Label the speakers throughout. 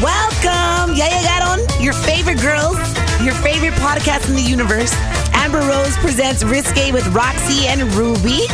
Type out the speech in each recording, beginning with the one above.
Speaker 1: Welcome. Ya llegaron. Your favorite girls, your favorite podcast in the universe. Amber Rose presents Risque with RaqC and Rubi.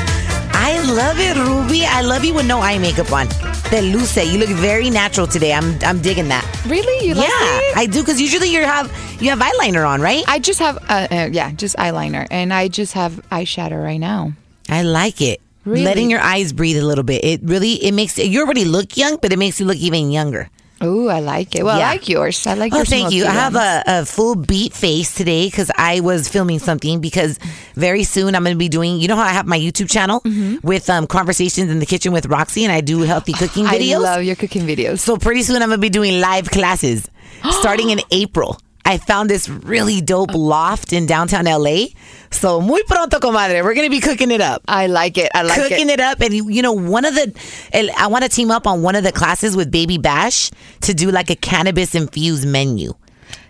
Speaker 1: I love it, Rubi. I love you with no eye makeup on. The luce. You look very natural today. I'm I'm digging that.
Speaker 2: Really? You
Speaker 1: yeah,
Speaker 2: it? Yeah.
Speaker 1: I do because usually you have you have eyeliner on, right?
Speaker 2: I just have uh, uh, yeah, just eyeliner, and I just have eyeshadow right now.
Speaker 1: I like it.
Speaker 2: Really?
Speaker 1: Letting your eyes breathe a little bit. It really it makes you already look young, but it makes you look even younger.
Speaker 2: Oh, I like it. Well,
Speaker 1: Yeah.
Speaker 2: I like yours. I like
Speaker 1: Oh, thank you. I have a, a full beat face today because I was filming something. Because very soon I'm going to be doing. You know how I have my YouTube channel with um, conversations in the kitchen with RaqC, and I do healthy cooking videos.
Speaker 2: I love your cooking videos.
Speaker 1: So pretty soon I'm going to be doing live classes starting in April. I found this really dope oh. loft in downtown LA. So muy pronto, comadre. We're going to be cooking it up.
Speaker 2: I like it. I like
Speaker 1: cooking
Speaker 2: it.
Speaker 1: Cooking it. up and you know one of the I want to team up on one of the classes with Baby Bash to do like a cannabis infused menu.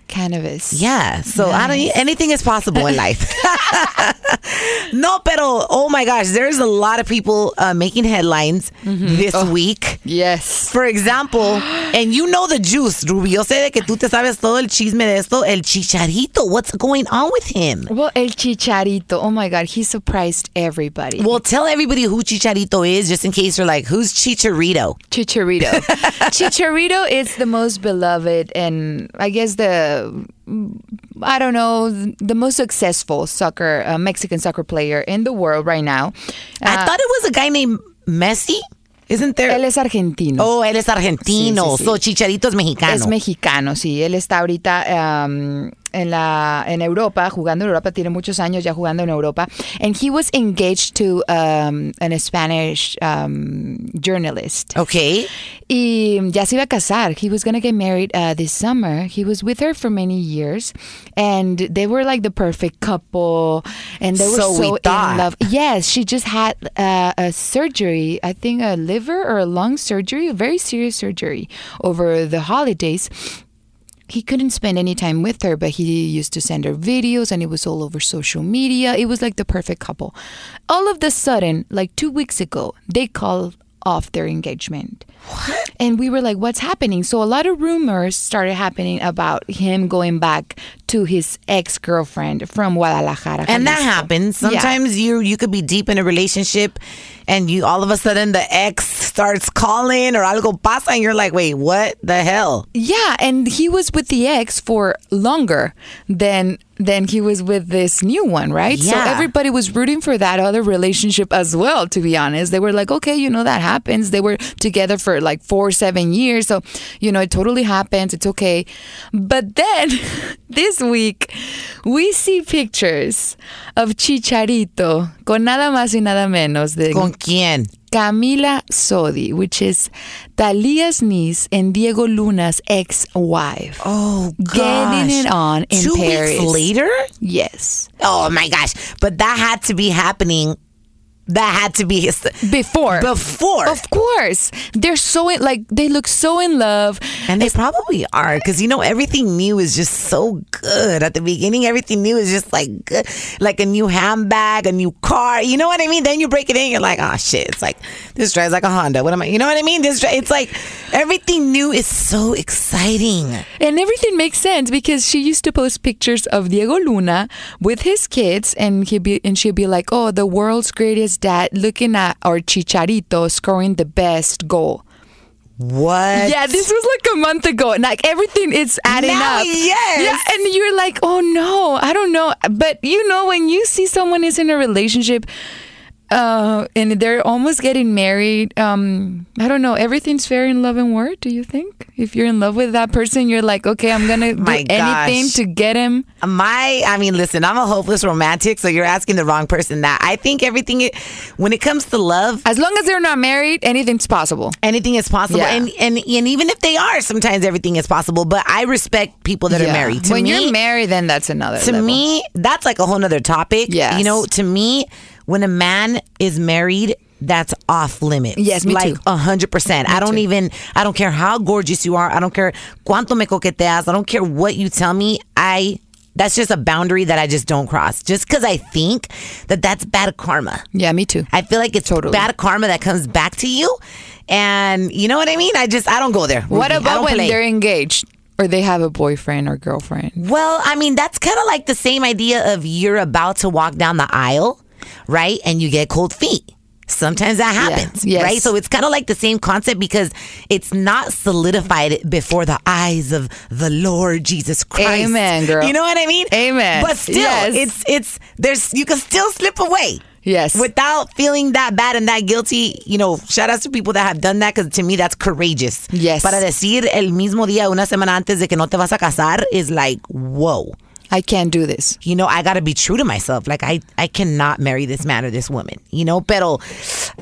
Speaker 2: Cannabis.
Speaker 1: Yeah, so I don't anything is possible in life. no, pero oh my gosh, there's a lot of people uh, making headlines this week.
Speaker 2: Yes.
Speaker 1: For example, and you know the juice, Rubi. Yo sé de que tú te sabes todo el chisme de esto. El chicharito, what's going on with him?
Speaker 2: Well, El Chicharito. Oh my God, he surprised everybody.
Speaker 1: Well, tell everybody who Chicharito is, just in case you're like, who's Chicharito?
Speaker 2: Chicharito. Chicharito is the most beloved and I guess the I don't know the most successful soccer uh, Mexican soccer player in the world right now.
Speaker 1: I thought it was a guy named Messi. Isn't there?
Speaker 2: Él es argentino.
Speaker 1: oh, él es argentino.
Speaker 2: Sí, sí, sí.
Speaker 1: So Chicharito es mexicano.
Speaker 2: Es mexicano, sí. Él está ahorita um, en la en Europa, jugando en Europa. Tiene muchos años ya jugando en Europa. And he was engaged to um, an Spanish um, journalist.
Speaker 1: okay.
Speaker 2: Y ya se iba a casar. He was going to get married uh, this summer. He was with her for many years. And they were like the perfect couple. And they were
Speaker 1: So
Speaker 2: so,
Speaker 1: we
Speaker 2: in love. Yes, she just had uh, a surgery, I think a liver or a lung surgery, a very serious surgery over the holidays. He couldn't spend any time with her, but he used to send her videos and it was all over social media. It was like the perfect couple. All of the sudden, like two weeks ago, they called off their engagement. What? And we were like, what's happening? So a lot of rumors started happening about him going back to his ex girlfriend from Guadalajara.
Speaker 1: And that
Speaker 2: Jalisco.
Speaker 1: happens.
Speaker 2: Yeah.
Speaker 1: Sometimes you you could be deep in a relationship and you all of a sudden the ex starts calling or algo pasa and you're like, wait, what the hell?
Speaker 2: Yeah, and he was with the ex for longer than than he was with this new one, right?
Speaker 1: Yeah.
Speaker 2: So everybody was rooting for that other relationship as well, to be honest. They were like, okay, you know, that happens. They were together for like four, seven years. So, you know, it totally happens. It's okay. But then this week, we see pictures of Chicharito con nada más y nada menos de
Speaker 1: ¿Con quién?
Speaker 2: Camila Sodi, which is Thalía's niece and Diego Luna's ex-wife.
Speaker 1: Oh, gosh.
Speaker 2: Getting it on in
Speaker 1: Two
Speaker 2: Paris.
Speaker 1: weeks later?
Speaker 2: Yes.
Speaker 1: Oh my gosh. But that had to be happening. That had to be his.
Speaker 2: Before.
Speaker 1: Before.
Speaker 2: Of course. They're so in, like they look so in love.
Speaker 1: And they probably are because you know everything new is just so good. At the beginning, everything new is just like good, like a new handbag, a new car. You know what I mean? Then you break it in, you're like, oh shit! It's like this drives like a Honda. What am I? You know what I mean? This dri- it's like everything new is so exciting.
Speaker 2: And everything makes sense because she used to post pictures of Diego Luna with his kids and he'd be and she'd be like, Oh, the world's greatest dad looking at our Chicharito scoring the best goal.
Speaker 1: What?
Speaker 2: Yeah, this was like a month ago, and like everything is adding
Speaker 1: Now,
Speaker 2: up.
Speaker 1: yes.
Speaker 2: Yeah, and you're like, oh no, I don't know. But you know, when you see someone is in a relationship, uh, and they're almost getting married, um, I don't know. Everything's fair in love and war. Do you think? If you're in love with that person, you're like, okay, I'm gonna do
Speaker 1: My
Speaker 2: anything to get him.
Speaker 1: My, I mean, listen, I'm a hopeless romantic, so you're asking the wrong person that. I think everything, i- when it comes to love,
Speaker 2: As long as they're not married, anything's possible.
Speaker 1: anything is possible.
Speaker 2: Yeah.
Speaker 1: And, and and even if they are, sometimes everything is possible. But I respect people that are married. To
Speaker 2: when
Speaker 1: me,
Speaker 2: you're married, then that's another.
Speaker 1: to
Speaker 2: level.
Speaker 1: me, that's like a whole nother topic.
Speaker 2: Yeah,
Speaker 1: You know, to me, when a man is married, that's off limits.
Speaker 2: Yes, me
Speaker 1: like a hundred percent. I don't
Speaker 2: too.
Speaker 1: even I don't care how gorgeous you are. I don't care cuánto me coqueteas. I don't care what you tell me. I that's just a boundary that I just don't cross. Just because I think that that's bad karma.
Speaker 2: yeah, me too.
Speaker 1: I feel like it's
Speaker 2: Totally.
Speaker 1: bad karma that comes back to you. And you know what I mean? I just I don't go there.
Speaker 2: What. About when
Speaker 1: play.
Speaker 2: they're engaged or they have a boyfriend or girlfriend?
Speaker 1: Well, I mean, that's kind of like the same idea of you're about to walk down the aisle, right? And you get cold feet. Sometimes that happens,
Speaker 2: yes.
Speaker 1: right? So it's kind of like the same concept because it's not solidified before the eyes of the Lord Jesus Christ.
Speaker 2: Amen, girl.
Speaker 1: You know what I mean?
Speaker 2: Amen.
Speaker 1: But still,
Speaker 2: Yes.
Speaker 1: it's it's there's you can still slip away.
Speaker 2: Yes.
Speaker 1: Without feeling that bad and that guilty, you know, shout outs to people that have done that because to me that's courageous.
Speaker 2: Yes.
Speaker 1: Para decir el mismo día, una semana antes de que no te vas a casar is like, whoa.
Speaker 2: I can't do this.
Speaker 1: You know, I gotta be true to myself. Like I, I cannot marry this man or this woman. You know, pero,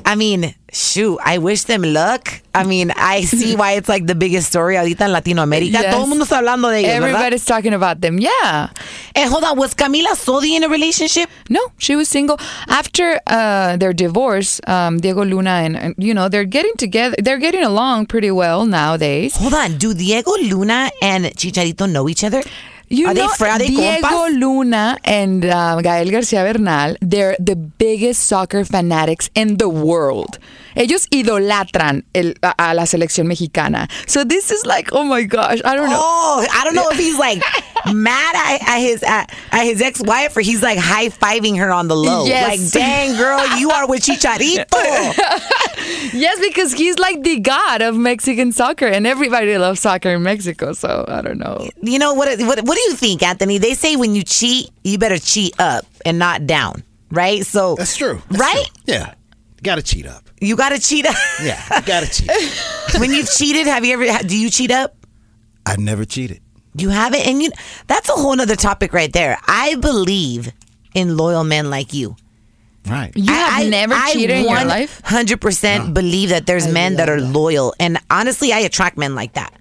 Speaker 1: I mean, shoot, I wish them luck. I mean, I see why it's like the biggest story ahorita en Latinoamérica.
Speaker 2: Yes.
Speaker 1: Todo el mundo está hablando de ellos, ¿verdad?
Speaker 2: Everybody's talking about them. Yeah.
Speaker 1: And hold on, was Camila Sodi in a relationship?
Speaker 2: No, she was single. After uh, their divorce, um, Diego Luna and, and, you know, they're getting together. They're getting along pretty well nowadays.
Speaker 1: Hold on, do Diego Luna and Chicharito know each other?
Speaker 2: You
Speaker 1: Are they
Speaker 2: know,
Speaker 1: fr- are they
Speaker 2: Diego
Speaker 1: compas?
Speaker 2: Luna and uh, Gael García Bernal, they're the biggest soccer fanatics in the world. Ellos idolatran el, a, a la selección mexicana. So this is like, oh my gosh, I don't know.
Speaker 1: Oh, I don't know if he's like mad at, at his at, at his ex wife or he's like high fiving her on the low.
Speaker 2: Yes.
Speaker 1: Like, dang girl, you are with Chicharito.
Speaker 2: Yes, because he's like the god of Mexican soccer, and everybody loves soccer in Mexico. So I don't know.
Speaker 1: you know what, what? What do you think, Anthony? They say when you cheat, you better cheat up and not down, right? So
Speaker 3: That's true. That's
Speaker 1: right?
Speaker 3: true. Yeah. You got to cheat up.
Speaker 1: You got to cheat up.
Speaker 3: Yeah. You got to cheat.
Speaker 1: when you've cheated, have you ever? Do you cheat up?
Speaker 3: I've never cheated.
Speaker 1: You haven't, and you. That's a whole other topic right there. I believe in loyal men like you.
Speaker 3: Right.
Speaker 2: You have never cheated in your life.
Speaker 1: Hundred percent believe that there's men that are loyal, and honestly, I attract men like that.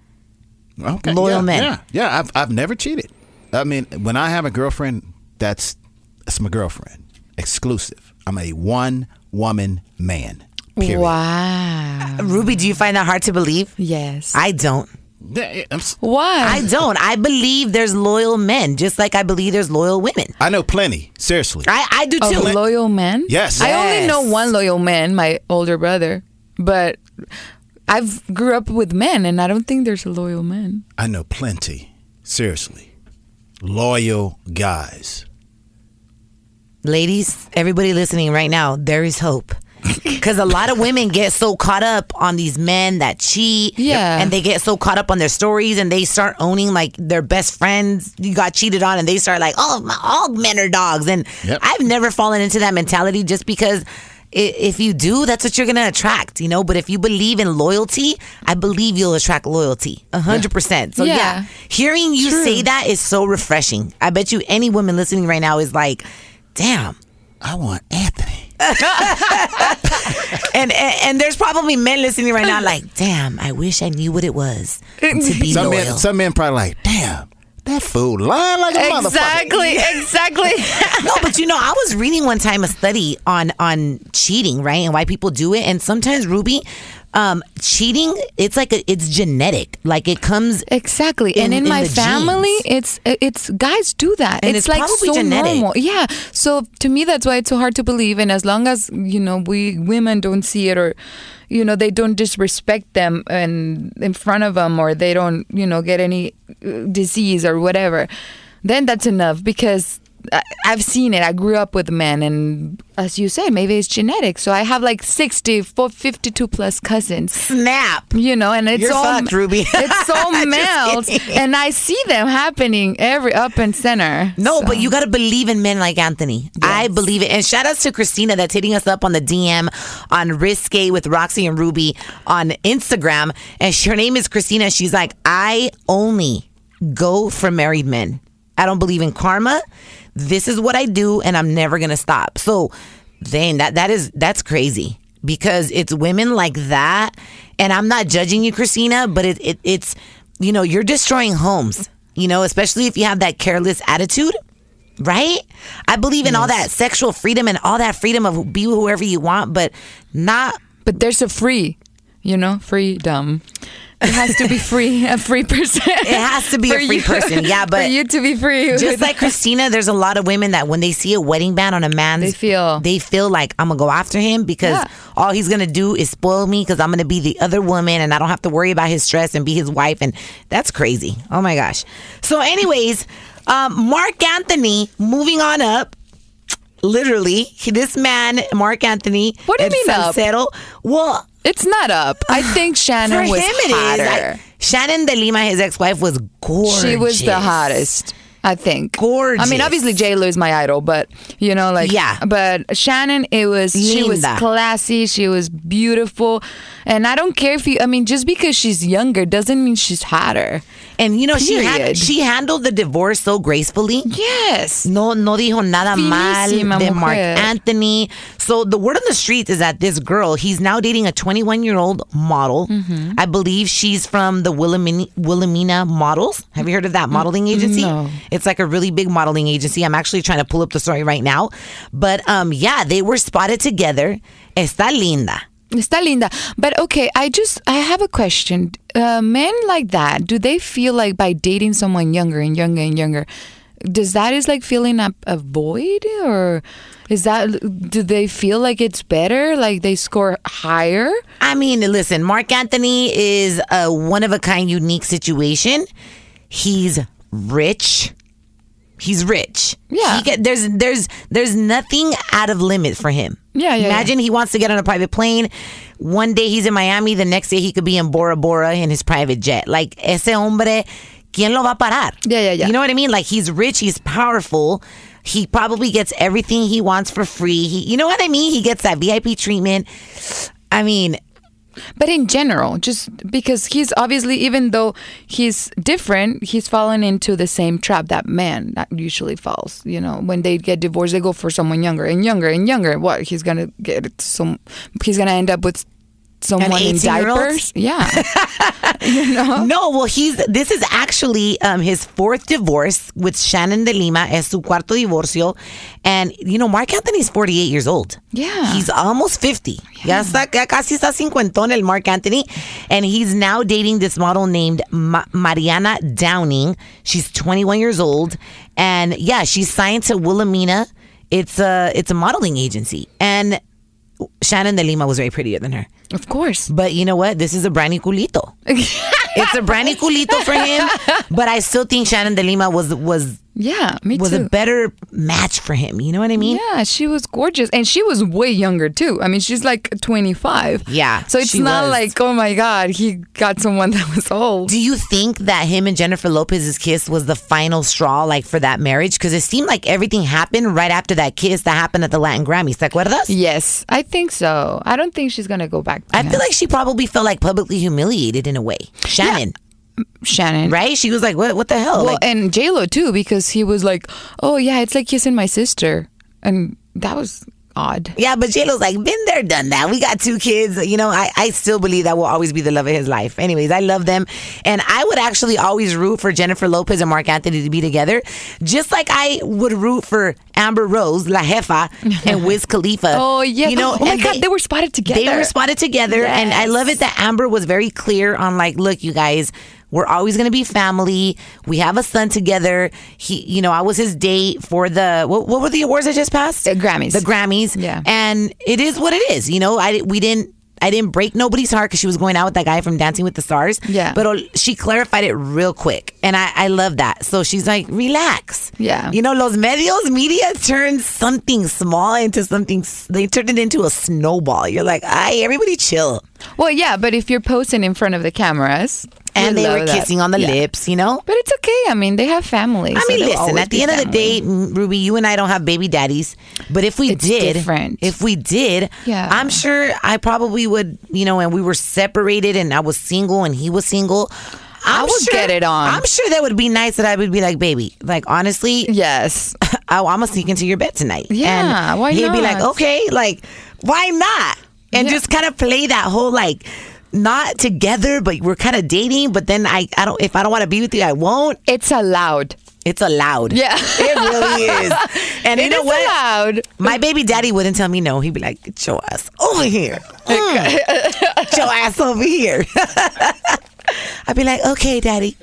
Speaker 3: Okay.
Speaker 1: Loyal
Speaker 3: yeah,
Speaker 1: men.
Speaker 3: Yeah. Yeah. I've, I've never cheated. I mean, when I have a girlfriend, that's that's my girlfriend. Exclusive. I'm a one woman man. Period.
Speaker 2: Wow.
Speaker 1: Rubi, do you find that hard to believe?
Speaker 2: Yes.
Speaker 1: I don't.
Speaker 3: Yeah, I'm s-
Speaker 2: Why?
Speaker 1: I don't. I believe there's loyal men, just like I believe there's loyal women.
Speaker 3: I know plenty. Seriously.
Speaker 1: I, I do
Speaker 2: Of
Speaker 1: too.
Speaker 2: loyal men?
Speaker 3: Yes.
Speaker 2: I only know one loyal man, my older brother, but I've grew up with men, and I don't think there's a loyal man.
Speaker 3: I know plenty. Seriously. Loyal guys.
Speaker 1: Ladies, everybody listening right now, there is hope. Because a lot of women get so caught up on these men that cheat.
Speaker 2: Yeah.
Speaker 1: And they get so caught up on their stories and they start owning like their best friends you got cheated on and they start like, oh, my, all men are dogs. And
Speaker 3: Yep.
Speaker 1: I've never fallen into that mentality just because if you do, that's what you're going to attract, you know? But if you believe in loyalty, I believe you'll attract loyalty. a 100%. So yeah.
Speaker 2: Yeah.
Speaker 1: hearing you
Speaker 2: True.
Speaker 1: say that is so refreshing. I bet you any woman listening right now is like, damn.
Speaker 3: I want Anthony.
Speaker 1: And, and and there's probably men listening right now like, damn, I wish I knew what it was to be
Speaker 3: Some
Speaker 1: loyal.
Speaker 3: men, some men probably like, damn, that fool lying like a motherfucker.
Speaker 2: Exactly, exactly.
Speaker 1: no, but you know, I was reading one time a study on on cheating, right, and why people do it, and sometimes Rubi, um, cheating, it's like a, it's genetic, like it comes.
Speaker 2: Exactly.
Speaker 1: in-
Speaker 2: and in,
Speaker 1: in
Speaker 2: my family,
Speaker 1: genes.
Speaker 2: it's it's guys do that.
Speaker 1: And
Speaker 2: it's,
Speaker 1: it's
Speaker 2: like so
Speaker 1: genetic.
Speaker 2: normal. Yeah. So to me that's why it's so hard to believe and as long as, you know, we women don't see it or you know, they don't disrespect them and in front of them or they don't, you know, get any uh, disease or whatever. Then that's enough because I've seen it. I grew up with men, and as you said, maybe it's genetic. So I have like 60, 52 plus cousins.
Speaker 1: Snap.
Speaker 2: You know, and it's
Speaker 1: You're
Speaker 2: all
Speaker 1: fucked, Rubi.
Speaker 2: It's all males, and I see them happening every up and center.
Speaker 1: No,
Speaker 2: So-
Speaker 1: but you got to believe in men like Anthony. I believe it. And shout outs to Christina that's hitting us up on the DM on Risque with RaqC and Rubi on Instagram. And she, her name is Christina. She's like, I only go for married men. I don't believe in karma. This is what I do, and I'm never gonna stop. So, then that that is that's crazy because it's women like that. And I'm not judging you, Christina, but it, it it's you know you're destroying homes. You know, especially if you have that careless attitude right? I believe in all that sexual freedom and all that freedom of be whoever you want, but not.
Speaker 2: But there's a free, you know, freedom. It has to be free, a free person. It
Speaker 1: has to be a free person, yeah, but
Speaker 2: for you to be free,
Speaker 1: Just like Christina, there's a lot of women that when they see a wedding band on a man,
Speaker 2: They feel-
Speaker 1: they feel like I'm gonna go after him because
Speaker 2: Yeah.
Speaker 1: all he's gonna do is spoil me because I'm gonna be the other woman and I don't have to worry about his stress and be his wife and that's crazy. Oh my gosh. So, anyways, um, Marc Anthony moving on up. Literally, this man, Marc Anthony.
Speaker 2: What do you mean up?
Speaker 1: Salcedo, Well,
Speaker 2: it's not up. I think
Speaker 1: for
Speaker 2: Shannon
Speaker 1: him
Speaker 2: was
Speaker 1: it is.
Speaker 2: hotter.
Speaker 1: I- Shannon De Lima, his ex-wife, was gorgeous.
Speaker 2: She was the hottest. I think.
Speaker 1: Gorgeous.
Speaker 2: I mean, obviously J Lo is my idol, but you know, like
Speaker 1: Yeah.
Speaker 2: But Shannon, it was she was
Speaker 1: Linda.
Speaker 2: classy. She was beautiful, and I don't care if you. I mean, just because she's younger doesn't mean she's hotter.
Speaker 1: And you know, she had, she handled the divorce so gracefully.
Speaker 2: Yes.
Speaker 1: No, no dijo nada mal
Speaker 2: Finísima
Speaker 1: de
Speaker 2: Marc.
Speaker 1: Anthony. So the word on the streets is that this girl, he's now dating a 21 year old model.
Speaker 2: Mm-hmm.
Speaker 1: I believe she's from the Wilhelmina, Wilhelmina Models. Have you heard of that modeling agency?
Speaker 2: no.
Speaker 1: It's like a really big modeling agency. I'm actually trying to pull up the story right now. But um, yeah, they were spotted together. Está linda.
Speaker 2: Está linda. But okay, I just I have a question. Uh, men like that, do they feel like by dating someone younger and younger and younger, does that is like filling up a void, or is that do they feel like it's better, like they score higher?
Speaker 1: I mean, listen, Marc Anthony is a one of a kind, unique situation. He's rich. He's rich.
Speaker 2: Yeah.
Speaker 1: He get, there's there's there's nothing out of limit for him.
Speaker 2: Yeah, yeah,
Speaker 1: Imagine he wants to get on a private plane. One day he's in Miami. The next day he could be in Bora Bora in his private jet. Like ese hombre, ¿quién lo va a parar?
Speaker 2: Yeah, yeah, yeah.
Speaker 1: You know what I mean? Like he's rich. He's powerful. He probably gets everything he wants for free. He, you know what I mean? He gets that VIP treatment. I mean,
Speaker 2: But in general, just because he's obviously, even though he's different, he's fallen into the same trap that man usually falls. You know, when they get divorced, they go for someone younger and younger and younger. What he's gonna get some? He's gonna end up with someone in
Speaker 1: 18-year-old?
Speaker 2: diapers. Yeah, you know.
Speaker 1: No, well, he's this is actually um, his fourth divorce with Shannon De Lima. Es su cuarto divorcio, and you know, Marc Anthony's forty eight years old.
Speaker 2: Yeah.
Speaker 1: he's almost fifty. Ya está, ya casi está cincuentón el Mark Anthony, and he's now dating this model named Ma- Mariana Downing. She's twenty one years old, and yeah, she's signed to Wilhelmina. It's a it's a modeling agency, and Shannon De Lima was way prettier than her.
Speaker 2: Of course.
Speaker 1: But you know what? This is a brandy culito. it's a brandy culito for him. But I still think Shannon De Lima was was
Speaker 2: Yeah, me
Speaker 1: was
Speaker 2: too.
Speaker 1: a better match for him. You know what I mean?
Speaker 2: Yeah, she was gorgeous, and she was way younger too. I mean, she's like 25.
Speaker 1: Yeah,
Speaker 2: so it's not
Speaker 1: was.
Speaker 2: like, oh my god, he got someone that was old.
Speaker 1: Do you think that him and Jennifer Lopez's kiss was the final straw, like for that marriage? Because it seemed like everything happened right after that kiss that happened at the Latin Grammys. ¿Te acuerdas?
Speaker 2: Yes, I think so. I don't think she's gonna go back.
Speaker 1: I
Speaker 2: him.
Speaker 1: feel like she probably felt like publicly humiliated in a way. Shannon,
Speaker 2: Shannon,
Speaker 1: right? She was like, "What? What the hell?"
Speaker 2: Well,
Speaker 1: like,
Speaker 2: and J Lo too, because he was like, "Oh yeah, it's like kissing my sister," and that was odd.
Speaker 1: Yeah, but J-Lo's like, been there, done that. We got two kids. You know, I, I still believe that will always be the love of his life. Anyways, I love them. And I would actually always root for Jennifer Lopez and Marc Anthony to be together. Just like I would root for Amber Rose, La Jefa, and Wiz Khalifa.
Speaker 2: Oh yeah,
Speaker 1: You know,
Speaker 2: oh my god, they, were spotted together.
Speaker 1: They were spotted together. And I love it that Amber was very clear on like, look, you guys, we're always going to be family. We have a son together. He, you know, I was his date for the, what, what were the awards that just passed?
Speaker 2: Uh, Grammys.
Speaker 1: The Grammys.
Speaker 2: Yeah.
Speaker 1: And it is what it is. You know, I we didn't I didn't break nobody's heart because she was going out with that guy from Dancing with the Stars.
Speaker 2: Yeah.
Speaker 1: But uh, she clarified it real quick. And I, I love that. So she's like, relax.
Speaker 2: Yeah.
Speaker 1: You know, los medios, media turns something small into something, they turned it into a snowball. You're like, ay, everybody chill.
Speaker 2: Well, yeah, but if you're posting in front of the cameras,
Speaker 1: And
Speaker 2: we
Speaker 1: they were
Speaker 2: that.
Speaker 1: kissing on the
Speaker 2: Yeah.
Speaker 1: lips, you know?
Speaker 2: But it's okay. I mean, they have families.
Speaker 1: I
Speaker 2: so
Speaker 1: mean, listen, at the end of the day, Rubi, you and I don't have baby daddies. But if we
Speaker 2: It's
Speaker 1: did,
Speaker 2: different.
Speaker 1: if we did,
Speaker 2: Yeah.
Speaker 1: I'm sure I probably would, you know, and we were separated and I was single and he was single.
Speaker 2: I
Speaker 1: I'm
Speaker 2: would
Speaker 1: sure,
Speaker 2: get it on.
Speaker 1: I'm sure that would be nice that I would be like, baby, like, honestly,
Speaker 2: Yes.
Speaker 1: I, I'm going to sneak into your bed tonight.
Speaker 2: Yeah,
Speaker 1: and
Speaker 2: why
Speaker 1: he'd be like, okay, like, why not? And
Speaker 2: Yeah.
Speaker 1: just kind of play that whole, like, not together, but we're kind of dating. But then I, I don't. If I don't want to be with you, I won't.
Speaker 2: It's allowed.
Speaker 1: It's allowed.
Speaker 2: Yeah.
Speaker 1: It really is. And you
Speaker 2: It
Speaker 1: know
Speaker 2: is
Speaker 1: what?
Speaker 2: allowed.
Speaker 1: My baby daddy wouldn't tell me no. He'd be like, get your ass over here. Mm. Get your ass over here. I'd be like, okay, daddy.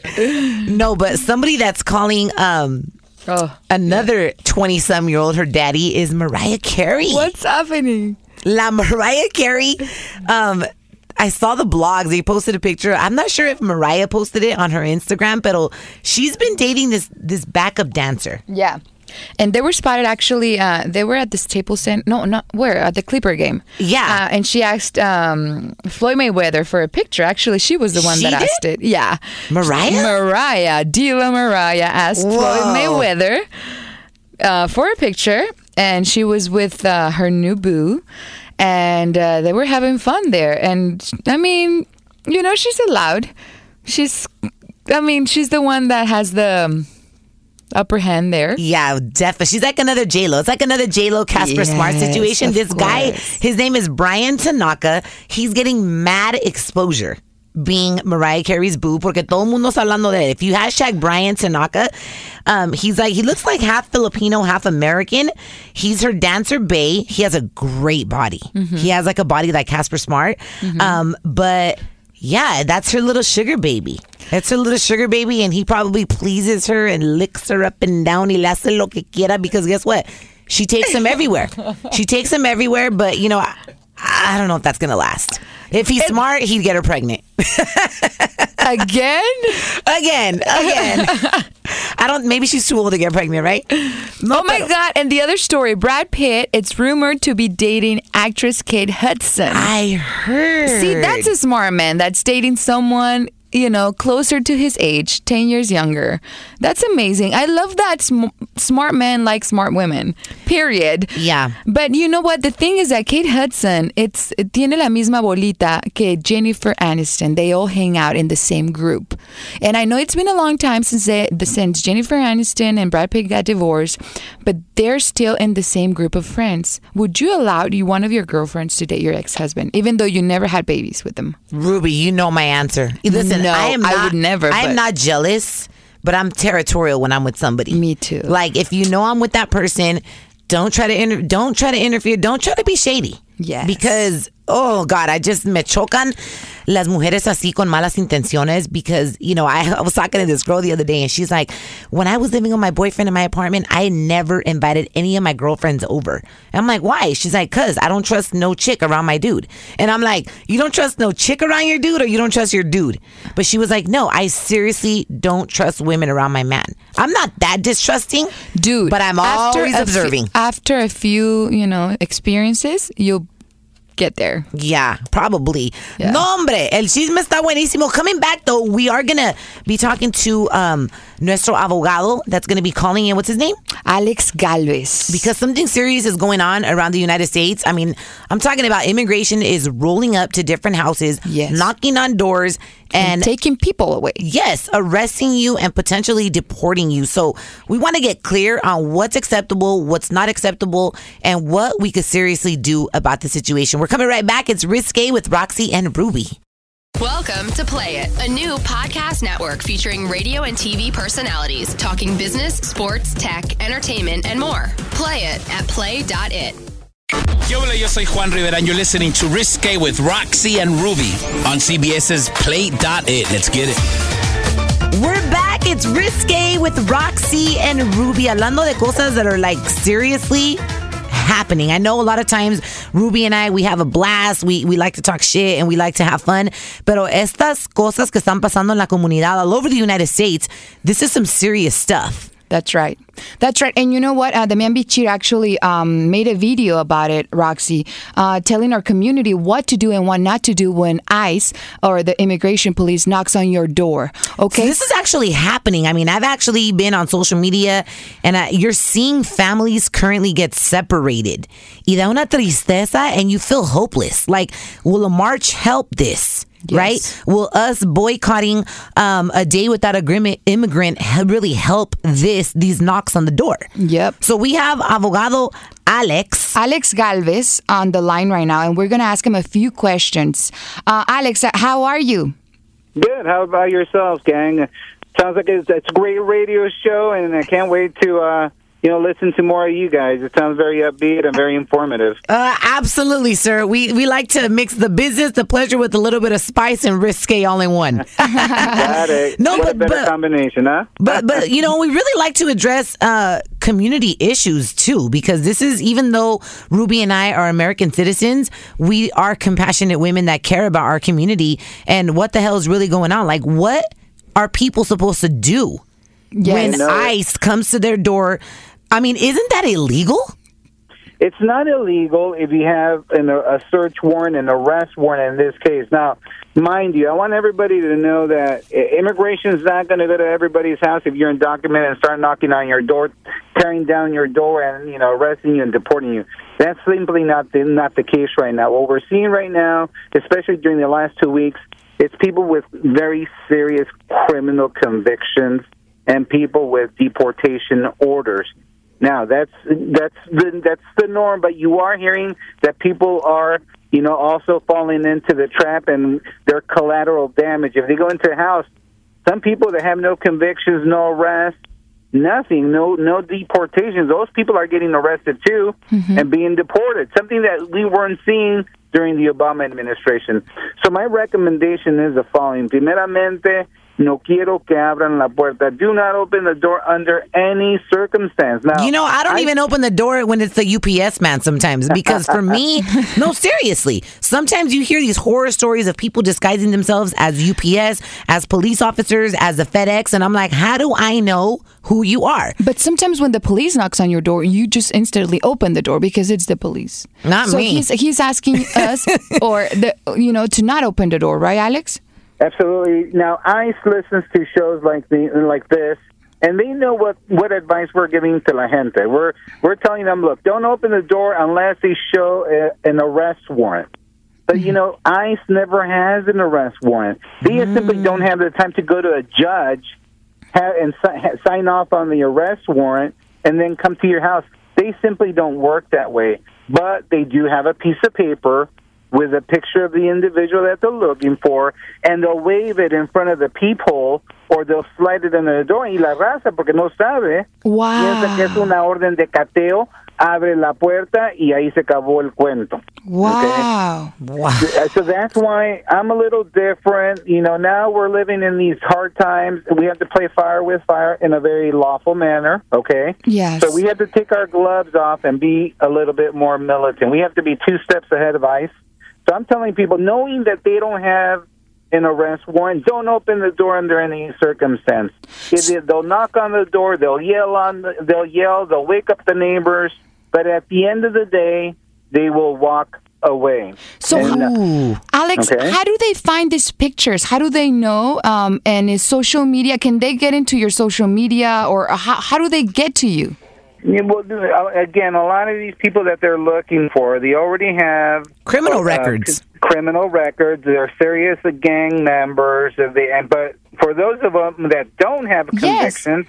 Speaker 1: No, but somebody that's calling um
Speaker 2: Oh.
Speaker 1: another 20 some year old her daddy is Mariah Carey.
Speaker 2: What's happening?
Speaker 1: La Mariah Carey. Um, I saw the blogs. They posted a picture. I'm not sure if Mariah posted it on her Instagram, but she's been dating this this backup dancer.
Speaker 2: Yeah. And they were spotted actually. Uh, they were at the Staples Center. No, not where at the Clipper game.
Speaker 1: Yeah.
Speaker 2: Uh, and she asked um, Floyd Mayweather for a picture. Actually, she was the one
Speaker 1: She
Speaker 2: that
Speaker 1: did?
Speaker 2: asked it. Yeah.
Speaker 1: Mariah?
Speaker 2: Mariah, Diva Mariah asked Floyd Mayweather uh, for a picture, and she was with uh, her new boo, and uh, they were having fun there. And I mean, you know, she's allowed. She's, I mean, she's the one that has the um, upper hand there.
Speaker 1: Yeah, definitely. She's like another J Lo. It's like another J Lo Casper Smart situation. This guy, his name is Bryan Tanaka. He's getting mad exposure being Mariah Carey's boo porque todo el mundo está hablando de él. If you hashtag Bryan Tanaka, um, he's like he looks like half Filipino, half American. He's her dancer Bay. He has a great body.
Speaker 2: Mm-hmm.
Speaker 1: He has like a body like Casper Smart. Um, but yeah, that's her little sugar baby. That's her little sugar baby, and he probably pleases her and licks her up and down. Le hace lo que quiera because guess what? She takes him everywhere. She takes him everywhere, but you know, I, I don't know if that's gonna last. If he's smart, he'd get her pregnant.
Speaker 2: Again?
Speaker 1: again, again. I don't. Maybe she's too old to get pregnant, right? No,
Speaker 2: Oh my
Speaker 1: pero-
Speaker 2: God. And the other story Brad Pitt, it's rumored to be dating actress Kate Hudson.
Speaker 1: I heard.
Speaker 2: See, that's a smart man that's dating someone, you know, closer to his age, 10 years younger. That's amazing. I love that sm- smart men like smart women, period.
Speaker 1: Yeah.
Speaker 2: But you know what? The thing is that Kate Hudson, it's tiene la misma bolita que Jennifer Aniston. They all hang out in the same group. And I know it's been a long time since they, since Jennifer Aniston and Brad Pitt got divorced, but they're still in the same group of friends. Would you allow you one of your girlfriends to date your ex-husband, even though you never had babies with them?
Speaker 1: Rubi, you know my answer. Listen,
Speaker 2: No,
Speaker 1: I am.
Speaker 2: I
Speaker 1: Not,
Speaker 2: would never,
Speaker 1: I am not jealous, but I'm territorial when I'm with somebody.
Speaker 2: Me too.
Speaker 1: Like if you know I'm with that person, don't try to inter- don't try to interfere. Don't try to be shady.
Speaker 2: Yeah.
Speaker 1: Because oh God, I just me chocan las mujeres así con malas intenciones because you know I, I was talking to this girl the other day and she's like, when I was living with my boyfriend in my apartment, I never invited any of my girlfriends over. And I'm like, why? She's like, cause I don't trust no chick around my dude. And I'm like, you don't trust no chick around your dude or you don't trust your dude? But she was like, no, I seriously don't trust women around my man. I'm not that distrusting,
Speaker 2: Dude,
Speaker 1: but I'm always
Speaker 2: few-
Speaker 1: observing.
Speaker 2: after a few, you know, experiences, you'll get there.
Speaker 1: Yeah, probably.
Speaker 2: Yeah.
Speaker 1: No, hombre, el chisme está buenísimo. Coming back though, we are gonna be talking to um nuestro abogado that's gonna be calling in. What's his name?
Speaker 2: Alex Galvez.
Speaker 1: Because something serious is going on around the United States. I mean, I'm talking about immigration is rolling up to different houses,
Speaker 2: Yes.
Speaker 1: knocking on doors, and
Speaker 2: taking people away.
Speaker 1: Yes, arresting you and potentially deporting you. So we want to get clear on what's acceptable, what's not acceptable, and what we could seriously do about the situation. We're coming right back. It's Risque with RaqC and Rubi.
Speaker 4: Welcome to Play It, a new podcast network featuring radio and TV personalities talking business, sports, tech, entertainment, and more. Play it at play.it.
Speaker 5: Yo, yo soy Juan Rivera, and you're listening to Risque with RaqC and Rubi on CBS's Play.it. Let's get it.
Speaker 1: We're back. It's Risque with RaqC and Rubi. Hablando de cosas that are like seriously happening. I know a lot of times Rubi and I we have a blast. We we like to talk shit and we like to have fun. Pero estas cosas que están pasando en la comunidad all over the United States, this is some serious stuff.
Speaker 2: That's right. That's right. And you know what? Uh, Demián Bichir actually um, made a video about it, RaqC, uh, telling our community what to do and what not to do when ICE or the immigration police knocks on your door. Okay.
Speaker 1: So this is actually happening. I mean, I've actually been on social media and uh, you're seeing families currently get separated. Y da una tristeza and you feel hopeless. Like, will a march help this?
Speaker 2: Yes.
Speaker 1: Right? Will us boycotting um, a day without agreement immigrant really help this these knocks on the door?
Speaker 2: Yep.
Speaker 1: So we have abogado Alex.
Speaker 2: Alex Galvez on the line right now, and we're going to ask him a few questions. Uh, Alex, how are you?
Speaker 6: Good. How about yourselves, gang? Sounds like it's, it's a great radio show, and I can't wait to uh, you know listen to more of you guys. It sounds very upbeat and very informative.
Speaker 1: Uh, absolutely, sir. We we like to mix the business, the pleasure with a little bit of spice and risque all in one.
Speaker 6: Got it.
Speaker 1: No,
Speaker 6: what a
Speaker 1: but-
Speaker 6: better
Speaker 1: but-
Speaker 6: combination, huh?
Speaker 1: but but you know we really like to address uh, community issues too because this is even though Rubi and I are American citizens, we are compassionate women that care about our community and what the hell is really going on. Like what are people supposed to do when ICE comes to their door? I mean, isn't that illegal?
Speaker 6: It's not illegal if you have an, a search warrant, an arrest warrant in this case. Now, mind you, I want everybody to know that immigration is not going to go to everybody's house if you're undocumented and start knocking on your door, tearing down your door, and you know arresting you and deporting you. That's simply not the, not the case right now. What we're seeing right now, especially during the last two weeks, it's people with very serious criminal convictions and people with deportation orders. Now that's that's the that's the norm, but you are hearing that people are you know also falling into the trap and their collateral damage. If they go into a house, some people that have no convictions, no arrests, nothing, no no deportations. Those people are getting arrested too mm-hmm. and being deported. Something that we weren't seeing during the Obama administration. So my recommendation is the following: primeramente. No quiero que abran la puerta. Do not open the door under any circumstance. Now,
Speaker 1: You know, I don't even open the door when it's the UPS man sometimes because for me, no, seriously, sometimes you hear these horror stories of people disguising themselves as UPS, as police officers, as the FedEx, and I'm like, how do I know who you are?
Speaker 2: But sometimes when the police knocks on your door, you just instantly open the door because it's the police.
Speaker 1: Not
Speaker 2: so
Speaker 1: me.
Speaker 2: he's he's asking us or the you know to not open the door, right, Alex?
Speaker 6: Absolutely. Now, ICE listens to shows like the like this, and they know what what advice we're giving to la gente. We're we're telling them, look, don't open the door unless they show a, an arrest warrant. But you know, ICE never has an arrest warrant. They just simply mm. don't have the time to go to a judge have, and si- sign off on the arrest warrant and then come to your house. They simply don't work that way. But they do have a piece of paper with a picture of the individual that they're looking for, and they'll wave it in front of the peephole or they'll slide it under the door. Y la raza, porque no sabe, piensa que es
Speaker 2: Wow.
Speaker 6: una orden de cateo, abre la puerta y ahí se acabó el cuento.
Speaker 2: Wow.
Speaker 1: Wow.
Speaker 6: Uh, so that's why I'm a little different. You know, now we're living in these hard times. We have to play fire with fire in a very lawful manner, okay?
Speaker 2: Yes.
Speaker 6: So we have to take our gloves off and be a little bit more militant. We have to be two steps ahead of ICE. So I'm telling people, knowing that they don't have an arrest warrant, don't open the door under any circumstance. If they- They'll knock on the door, they'll yell on, the, they'll yell, they'll wake up the neighbors, but at the end of the day, they will walk away.
Speaker 2: So,
Speaker 6: And, uh,
Speaker 2: Alex,
Speaker 6: Okay.
Speaker 2: how do they find these pictures? How do they know? Um, and is social media? Can they get into your social media, or how, how do they get to you?
Speaker 6: Yeah, well, uh, again, a lot of these people that they're looking for, they already have
Speaker 1: Criminal
Speaker 6: uh,
Speaker 1: records.
Speaker 6: criminal records. They're serious gang members. Of the, and but for those of them that don't have
Speaker 2: Yes.
Speaker 6: convictions,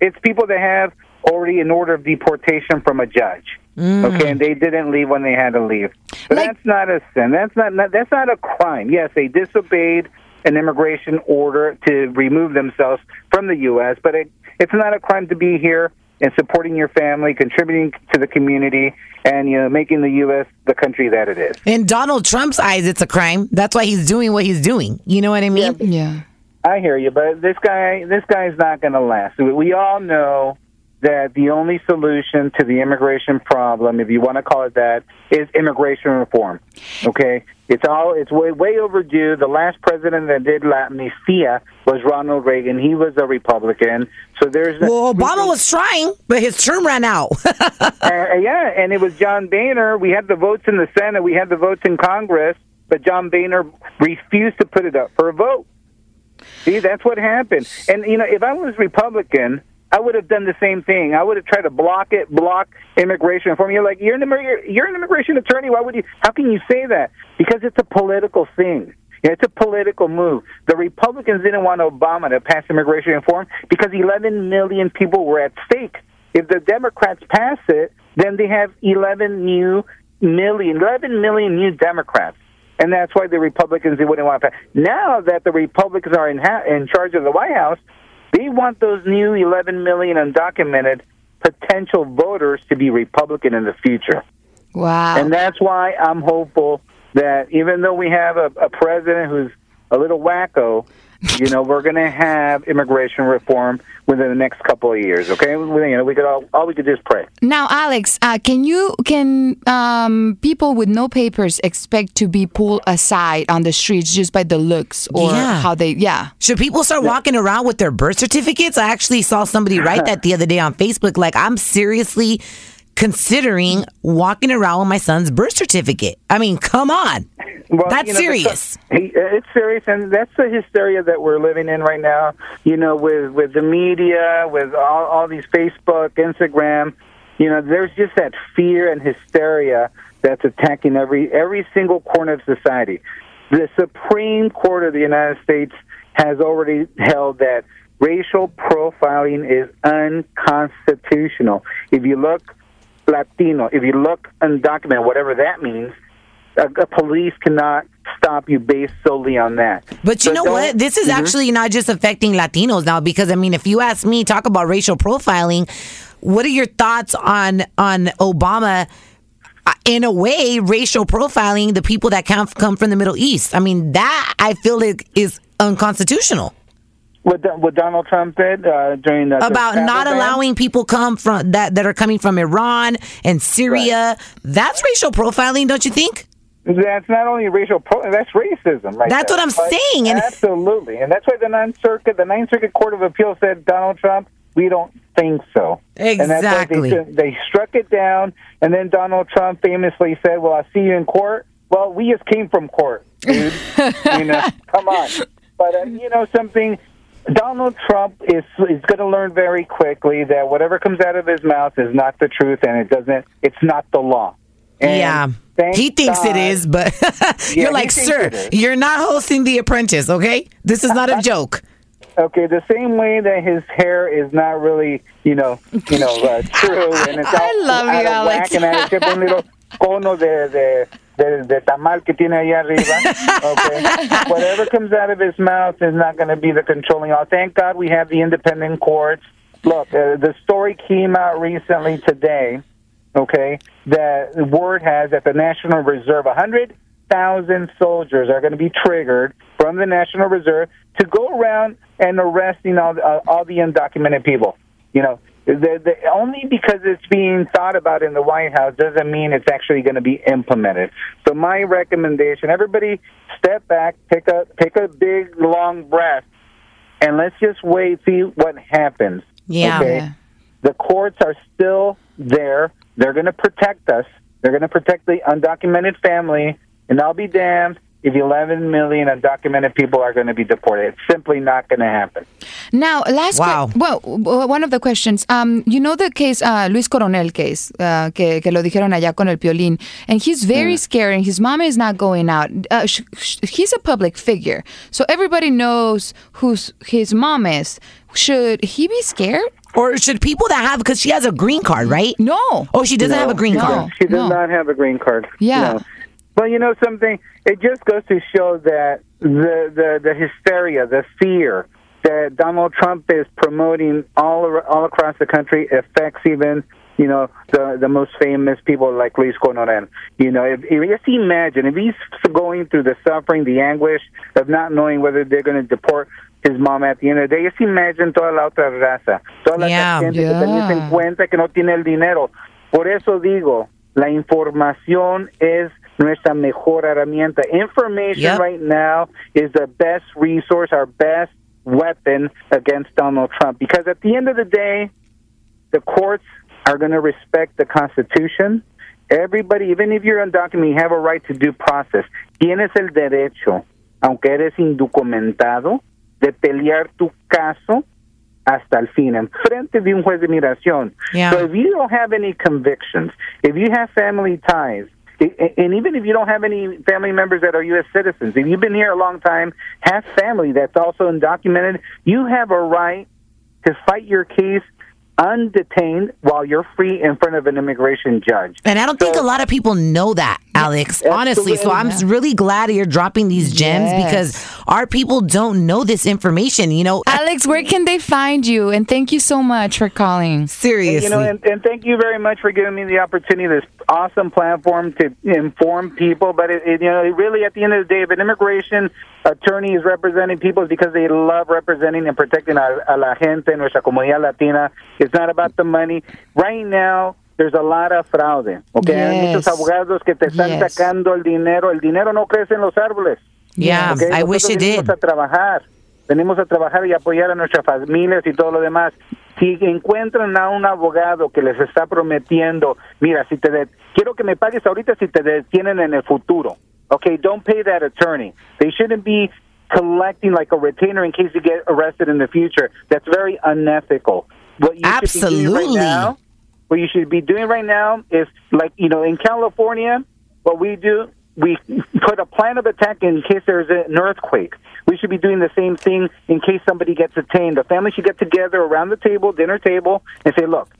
Speaker 6: it's people that have already an order of deportation from a judge. Okay, and they didn't leave when they had to leave. But
Speaker 2: Like-
Speaker 6: that's not a sin. That's not, not that's not a crime. Yes, they disobeyed an immigration order to remove themselves from the U.S., but it, it's not a crime to be here and supporting your family, contributing to the community, and you know making the U.S. the country that it is.
Speaker 1: In Donald Trump's eyes, it's a crime. That's why he's doing what he's doing. You know what I mean?
Speaker 2: Yeah.
Speaker 6: I hear you, but this guy, this guy's not going to last. We- We all know that the only solution to the immigration problem, if you want to call it that, is immigration reform. Okay, it's all it's way way overdue. The last president that did la amnistía was Ronald Reagan. He was a Republican, so there's
Speaker 1: Well, Obama was trying, but his term ran out.
Speaker 6: uh, yeah, and it was John Boehner. We had the votes in the Senate, we had the votes in Congress, but John Boehner refused to put it up for a vote. See, that's what happened. And you know, if I was Republican, I would have done the same thing. I would have tried to block it, block immigration reform. You're like, you're an you're an immigration attorney. Why would you? How can you say that? Because it's a political thing. It's a political move. The Republicans didn't want Obama to pass immigration reform because 11 million people were at stake. If the Democrats pass it, then they have 11 new million, 11 million new Democrats. And that's why the Republicans they wouldn't want to pass. Now that the Republicans are in ha- in charge of the White House, they want those new 11 million undocumented potential voters to be Republican in the future.
Speaker 2: Wow.
Speaker 6: And that's why I'm hopeful that even though we have a, a president who's a little wacko, you know, we're going to have immigration reform within the next couple of years. Okay, we, you know, we could all all we could do is pray.
Speaker 2: Now, Alex, uh, can you can um, people with no papers expect to be pulled aside on the streets just by the looks or
Speaker 1: Yeah.
Speaker 2: how they? Yeah.
Speaker 1: Should people start walking around with their birth certificates? I actually saw somebody write that the other day on Facebook. Like, I'm seriously considering walking around with my son's birth certificate. I mean, come on.
Speaker 6: Well,
Speaker 1: That's
Speaker 6: you know,
Speaker 1: serious.
Speaker 6: Uh, it's serious, and that's the hysteria that we're living in right now. You know, with with the media, with all, all these Facebook, Instagram. You know, there's just that fear and hysteria that's attacking every every single corner of society. The Supreme Court of the United States has already held that racial profiling is unconstitutional. If you look Latino, if you look undocumented, whatever that means, a, a police cannot stop you based solely on that.
Speaker 1: But you
Speaker 6: So
Speaker 1: know what? This is actually not just affecting Latinos now because I mean, if you ask me, talk about racial profiling. What are your thoughts on on Obama? uh, In a way, racial profiling the people that come come from the Middle East. I mean, that I feel like is unconstitutional.
Speaker 6: What, what Donald Trump did uh, during the
Speaker 1: About
Speaker 6: the
Speaker 1: not
Speaker 6: ban?
Speaker 1: allowing people come from that that are coming from Iran and Syria. That's racial profiling, don't you think?
Speaker 6: That's not only racial pro. That's racism, right?
Speaker 1: That's
Speaker 6: there.
Speaker 1: what I'm
Speaker 6: Like,
Speaker 1: saying, and-
Speaker 6: absolutely, and that's why the Ninth Circuit, the Ninth Circuit Court of Appeal said Donald Trump. We don't think so. And that's why
Speaker 1: Exactly.
Speaker 6: they, they struck it down, and then Donald Trump famously said, "Well, I'll see you in court." Well, we just came from court, dude. you know, come on. But uh, you know something. Donald Trump is is going to learn very quickly that whatever comes out of his mouth is not the truth, and it doesn't. It's not the law. And
Speaker 1: yeah. He thinks it
Speaker 6: God-
Speaker 1: is, but you're
Speaker 6: he
Speaker 1: like, sir, you're not hosting The Apprentice, okay? This is not a joke.
Speaker 6: Okay, the same way that his hair is not really, you know, you know, uh, true, and it's all
Speaker 2: I love
Speaker 6: out
Speaker 2: you,
Speaker 6: of
Speaker 2: Alex.
Speaker 6: whack, and I just un little cono de, de, de, de tamal que tiene allá arriba. Okay, whatever comes out of his mouth is not going to be the controlling. Oh, thank God we have the independent courts. Look, uh, the story came out recently today. Okay, that the word has that the National Reserve, a hundred thousand soldiers are going to be triggered from the National Reserve to go around and arresting all the, uh, all the undocumented people. You know, the, the, only because it's being thought about in the White House doesn't mean it's actually going to be implemented. So my recommendation: everybody, step back, take a take a big long breath, and let's just wait, see what happens.
Speaker 1: Yeah.
Speaker 6: Okay?
Speaker 2: Yeah.
Speaker 6: The courts are still there. They're going to protect us. They're going to protect the undocumented family. And I'll be damned if 11 million undocumented people are going to be deported. It's simply not going to happen.
Speaker 2: Now, last
Speaker 1: Wow.
Speaker 2: que- well, one of the questions. Um, you know the case, uh, Luis Coronel case, uh, que, que lo dijeron allá con el piolín, and he's very scared, and his mom is not going out. Uh, sh- sh- he's a public figure, so everybody knows who his mom is. Should he be scared?
Speaker 1: Or should people that have, because she has a green card, right?
Speaker 2: No.
Speaker 1: Oh, she doesn't have a green
Speaker 2: no.
Speaker 1: card.
Speaker 6: She does
Speaker 2: no.
Speaker 6: not have a green card.
Speaker 2: Yeah.
Speaker 6: No. But you know something? It just goes to show that the the, the hysteria, the fear that Donald Trump is promoting all all across the country affects even you know the the most famous people like Luis Coronel. You know, if, if just imagine if he's going through the suffering, the anguish of not knowing whether they're going to deport his mom at the end of the day. Just imagine toda la otra raza, toda la
Speaker 1: Yeah.
Speaker 6: gente que también se
Speaker 2: Yeah.
Speaker 6: encuentra que no tiene el dinero. Por eso digo, la información es nuestra mejor herramienta. Information
Speaker 1: Yep.
Speaker 6: right now is the best resource, our best weapon against Donald Trump. Because at the end of the day, the courts are going to respect the Constitution. Everybody, even if you're undocumented, you have a right to due process. Tienes el derecho, aunque eres indocumentado, de pelear tu caso hasta el fin, en frente de un juez de migración.
Speaker 1: Yeah.
Speaker 6: So if you don't have any convictions, if you have family ties, and even if you don't have any family members that are U.S. citizens, if you've been here a long time, have family that's also undocumented, you have a right to fight your case undetained while you're free in front of an immigration judge.
Speaker 1: And I don't think a lot of people know that, Alex, honestly. So I'm really glad you're dropping these gems
Speaker 2: Yes.
Speaker 1: because our people don't know this information, you know?
Speaker 2: Alex, where can they find you? And thank you so much for calling.
Speaker 1: Seriously.
Speaker 6: You know, and, and thank you very much for giving me the opportunity, this awesome platform to inform people. But it, it, you know, really, at the end of the day, if an immigration attorney is representing people, it's because they love representing and protecting a, a la gente, nuestra comunidad latina. It's not about the money. Right now, there's a lot of fraude. Okay, hay
Speaker 2: Yes.
Speaker 6: muchos abogados que te están
Speaker 2: Yes.
Speaker 6: sacando el dinero. El dinero no crece en los árboles.
Speaker 1: yeah,
Speaker 6: Ok,
Speaker 1: I wish it did.
Speaker 6: venimos a trabajar, venimos a trabajar y apoyar a nuestras familias y todo lo demás. Si encuentran a un abogado que les está prometiendo, mira, si te de- quiero que me pagues ahorita si te detienen en el futuro. Okay, don't pay that attorney. They shouldn't be collecting like a retainer in case you get arrested in the future. That's very unethical. What you should be doing
Speaker 1: Absolutely.
Speaker 6: right now, what you should be doing right now is like you know in California, what we do, we put a plan of attack in case there's an earthquake. We should be doing the same thing in case somebody gets detained. The family should get together around the table, dinner table, and say, look,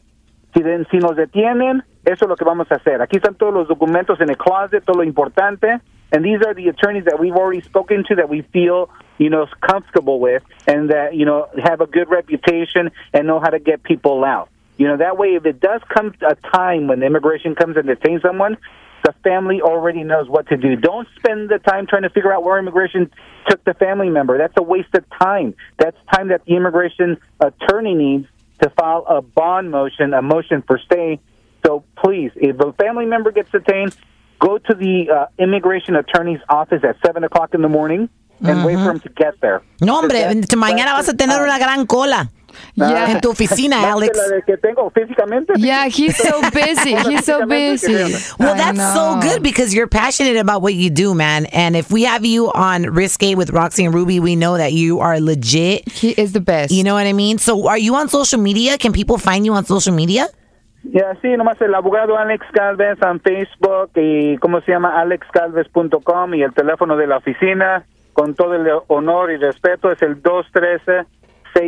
Speaker 6: si, de- si nos detienen, eso es lo que vamos a hacer. Aquí están todos los documentos en el closet, todo lo importante, and these are the attorneys that we've already spoken to that we feel, you know, comfortable with and that, you know, have a good reputation and know how to get people out. You know, that way, if it does come a time when immigration comes and detains someone, the family already knows what to do. Don't spend the time trying to figure out where immigration took the family member. That's a waste of time. That's time that the immigration attorney needs to file a bond motion, a motion for stay. So please, if a family member gets detained, go to the uh, immigration attorney's office at 7 o'clock in the morning and wait for him to get there.
Speaker 1: No, hombre, mañana vas a tener una gran cola
Speaker 2: Yeah.
Speaker 1: en tu oficina,
Speaker 6: Más
Speaker 1: Alex.
Speaker 6: la de que tengo físicamente.
Speaker 2: Yeah, he's so busy. He's so busy.
Speaker 1: Well, that's so good because you're passionate about what you do, man. And if we have you on Risque with RaqC and Rubi, we know that you are legit.
Speaker 2: He is the best.
Speaker 1: You know what I mean? So, are you on social media? Can people find you on social media?
Speaker 6: Ya, sí, nomás el abogado Alex Galvez en Facebook y cómo se llama alexgalvez.com y el teléfono de la oficina con todo el honor y respeto es el 213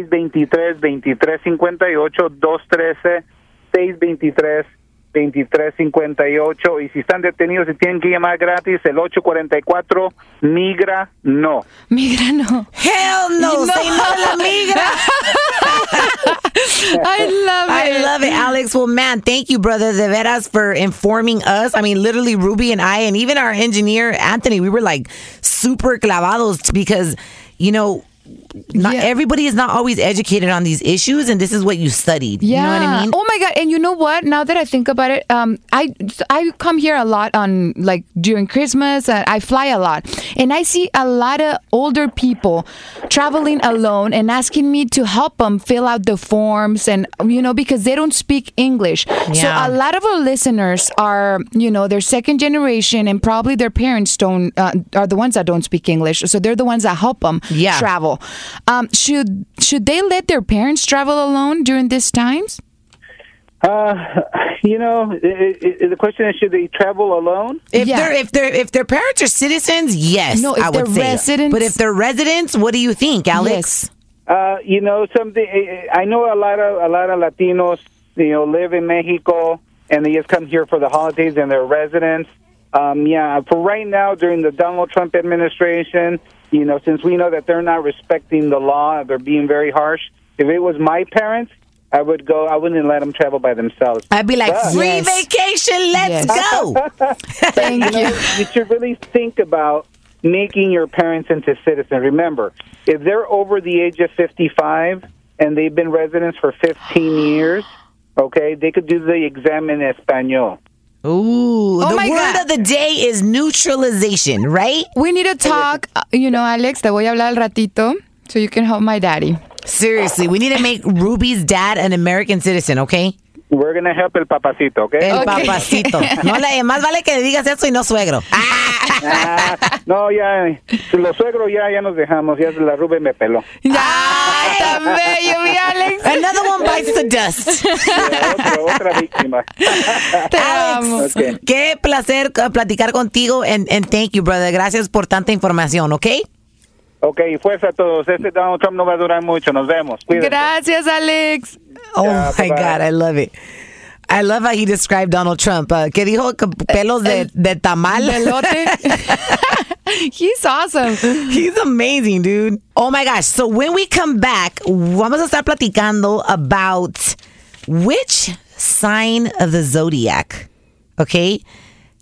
Speaker 6: 623 2358 213 623 2358 y si están detenidos y tienen que llamar gratis el 844 migra no.
Speaker 2: Migra, no.
Speaker 1: Hell no,
Speaker 2: No.
Speaker 1: say no la migra.
Speaker 2: I love it.
Speaker 1: I love it, Alex. Well, man, thank you, brother, de veras, for informing us. I mean, literally, Rubi and I, and even our engineer, Anthony, we were like super clavados because, you know, not
Speaker 2: Yeah.
Speaker 1: everybody is not always educated on these issues, and this is what you studied.
Speaker 2: Yeah.
Speaker 1: You know what I mean?
Speaker 2: Oh my god! And you know what? Now that I think about it, um, I I come here a lot on like during Christmas. And I fly a lot, and I see a lot of older people traveling alone and asking me to help them fill out the forms, and you know because they don't speak English. So a lot of our listeners are you know they're second generation, and probably their parents don't uh, are the ones that don't speak English. So they're the ones that help them
Speaker 1: Yeah.
Speaker 2: travel. Um, should should they let their parents travel alone during these times?
Speaker 6: Uh, you know, i i the question is should they travel alone?
Speaker 1: If
Speaker 2: Yeah.
Speaker 1: they're if they're if their parents are citizens, yes,
Speaker 2: No, if
Speaker 1: I would
Speaker 2: they're
Speaker 1: say.
Speaker 2: residents-
Speaker 1: But if they're residents, what do you think, Alex?
Speaker 2: Yes.
Speaker 6: Uh, you know, something. I know a lot of a lot of Latinos, you know, live in Mexico and they just come here for the holidays and they're residents. Um, yeah, for right now during the Donald Trump administration, you know, since we know that they're not respecting the law, they're being very harsh. If it was my parents, I would go. I wouldn't let them travel by themselves.
Speaker 1: I'd be like,
Speaker 6: But-
Speaker 1: free
Speaker 2: Yes.
Speaker 1: vacation, let's
Speaker 2: Yes.
Speaker 1: go.
Speaker 2: Thank
Speaker 6: you know,
Speaker 2: you.
Speaker 6: you should really think about
Speaker 7: making your parents into citizens. Remember, if they're over the age of 55 and they've been residents for 15 years, okay, they could do the exam in Espanol.
Speaker 1: Ooh,
Speaker 2: Oh
Speaker 1: the
Speaker 2: my
Speaker 1: word
Speaker 2: God.
Speaker 1: of the day is neutralization, right?
Speaker 2: We need to talk. uh, You know, Alex, te voy a hablar al ratito so you can help my daddy.
Speaker 1: Seriously, we need to make Rubi's dad an American citizen, okay?
Speaker 7: We're going to help el papacito, okay?
Speaker 1: El
Speaker 2: Okay.
Speaker 1: papacito. No le, más vale que le digas eso y no suegro.
Speaker 7: Ah, no, ya, los suegros ya, ya nos dejamos, ya la Rube me peló.
Speaker 2: ¡Ay, tan bello, mi Alex!
Speaker 1: Another one bites the dust.
Speaker 7: otra, otra víctima.
Speaker 2: Te amo.
Speaker 7: Ok.
Speaker 1: Qué placer uh, platicar contigo and, and thank you, brother. Gracias por tanta información, ¿ok?
Speaker 7: Ok, fuerza a todos. Este Donald Trump no va a durar mucho. Nos vemos. Cuídense.
Speaker 2: Gracias, Alex.
Speaker 1: Oh
Speaker 7: Yeah,
Speaker 1: my
Speaker 7: bye-bye.
Speaker 1: God, I love it. I love how he described Donald Trump. Uh, ¿Qué dijo? Que Pelos de, de tamal.
Speaker 2: Pelote. He's awesome.
Speaker 1: He's amazing, dude. Oh my gosh. So when we come back, vamos a estar platicando about which sign of the zodiac, okay?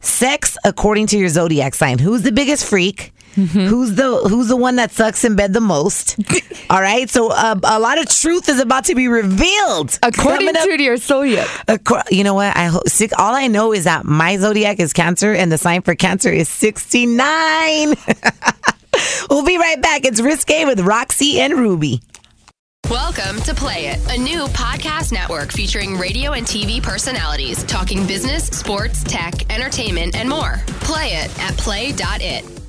Speaker 1: Sex according to your zodiac sign. Who's the biggest freak? Who's the who's the one that sucks in bed the most? All right, so uh, a lot of truth is about to be revealed.
Speaker 2: According
Speaker 1: up-
Speaker 2: to your zodiac.
Speaker 1: Acro- you know what? I hope six, all I know is that my zodiac is Cancer, and the sign for Cancer is sixty nine. we'll be right back. It's risque with RaqC and Rubi.
Speaker 4: Welcome to Play It, a new podcast network featuring radio and TV personalities talking business, sports, tech, entertainment, and more. Play it at play.it.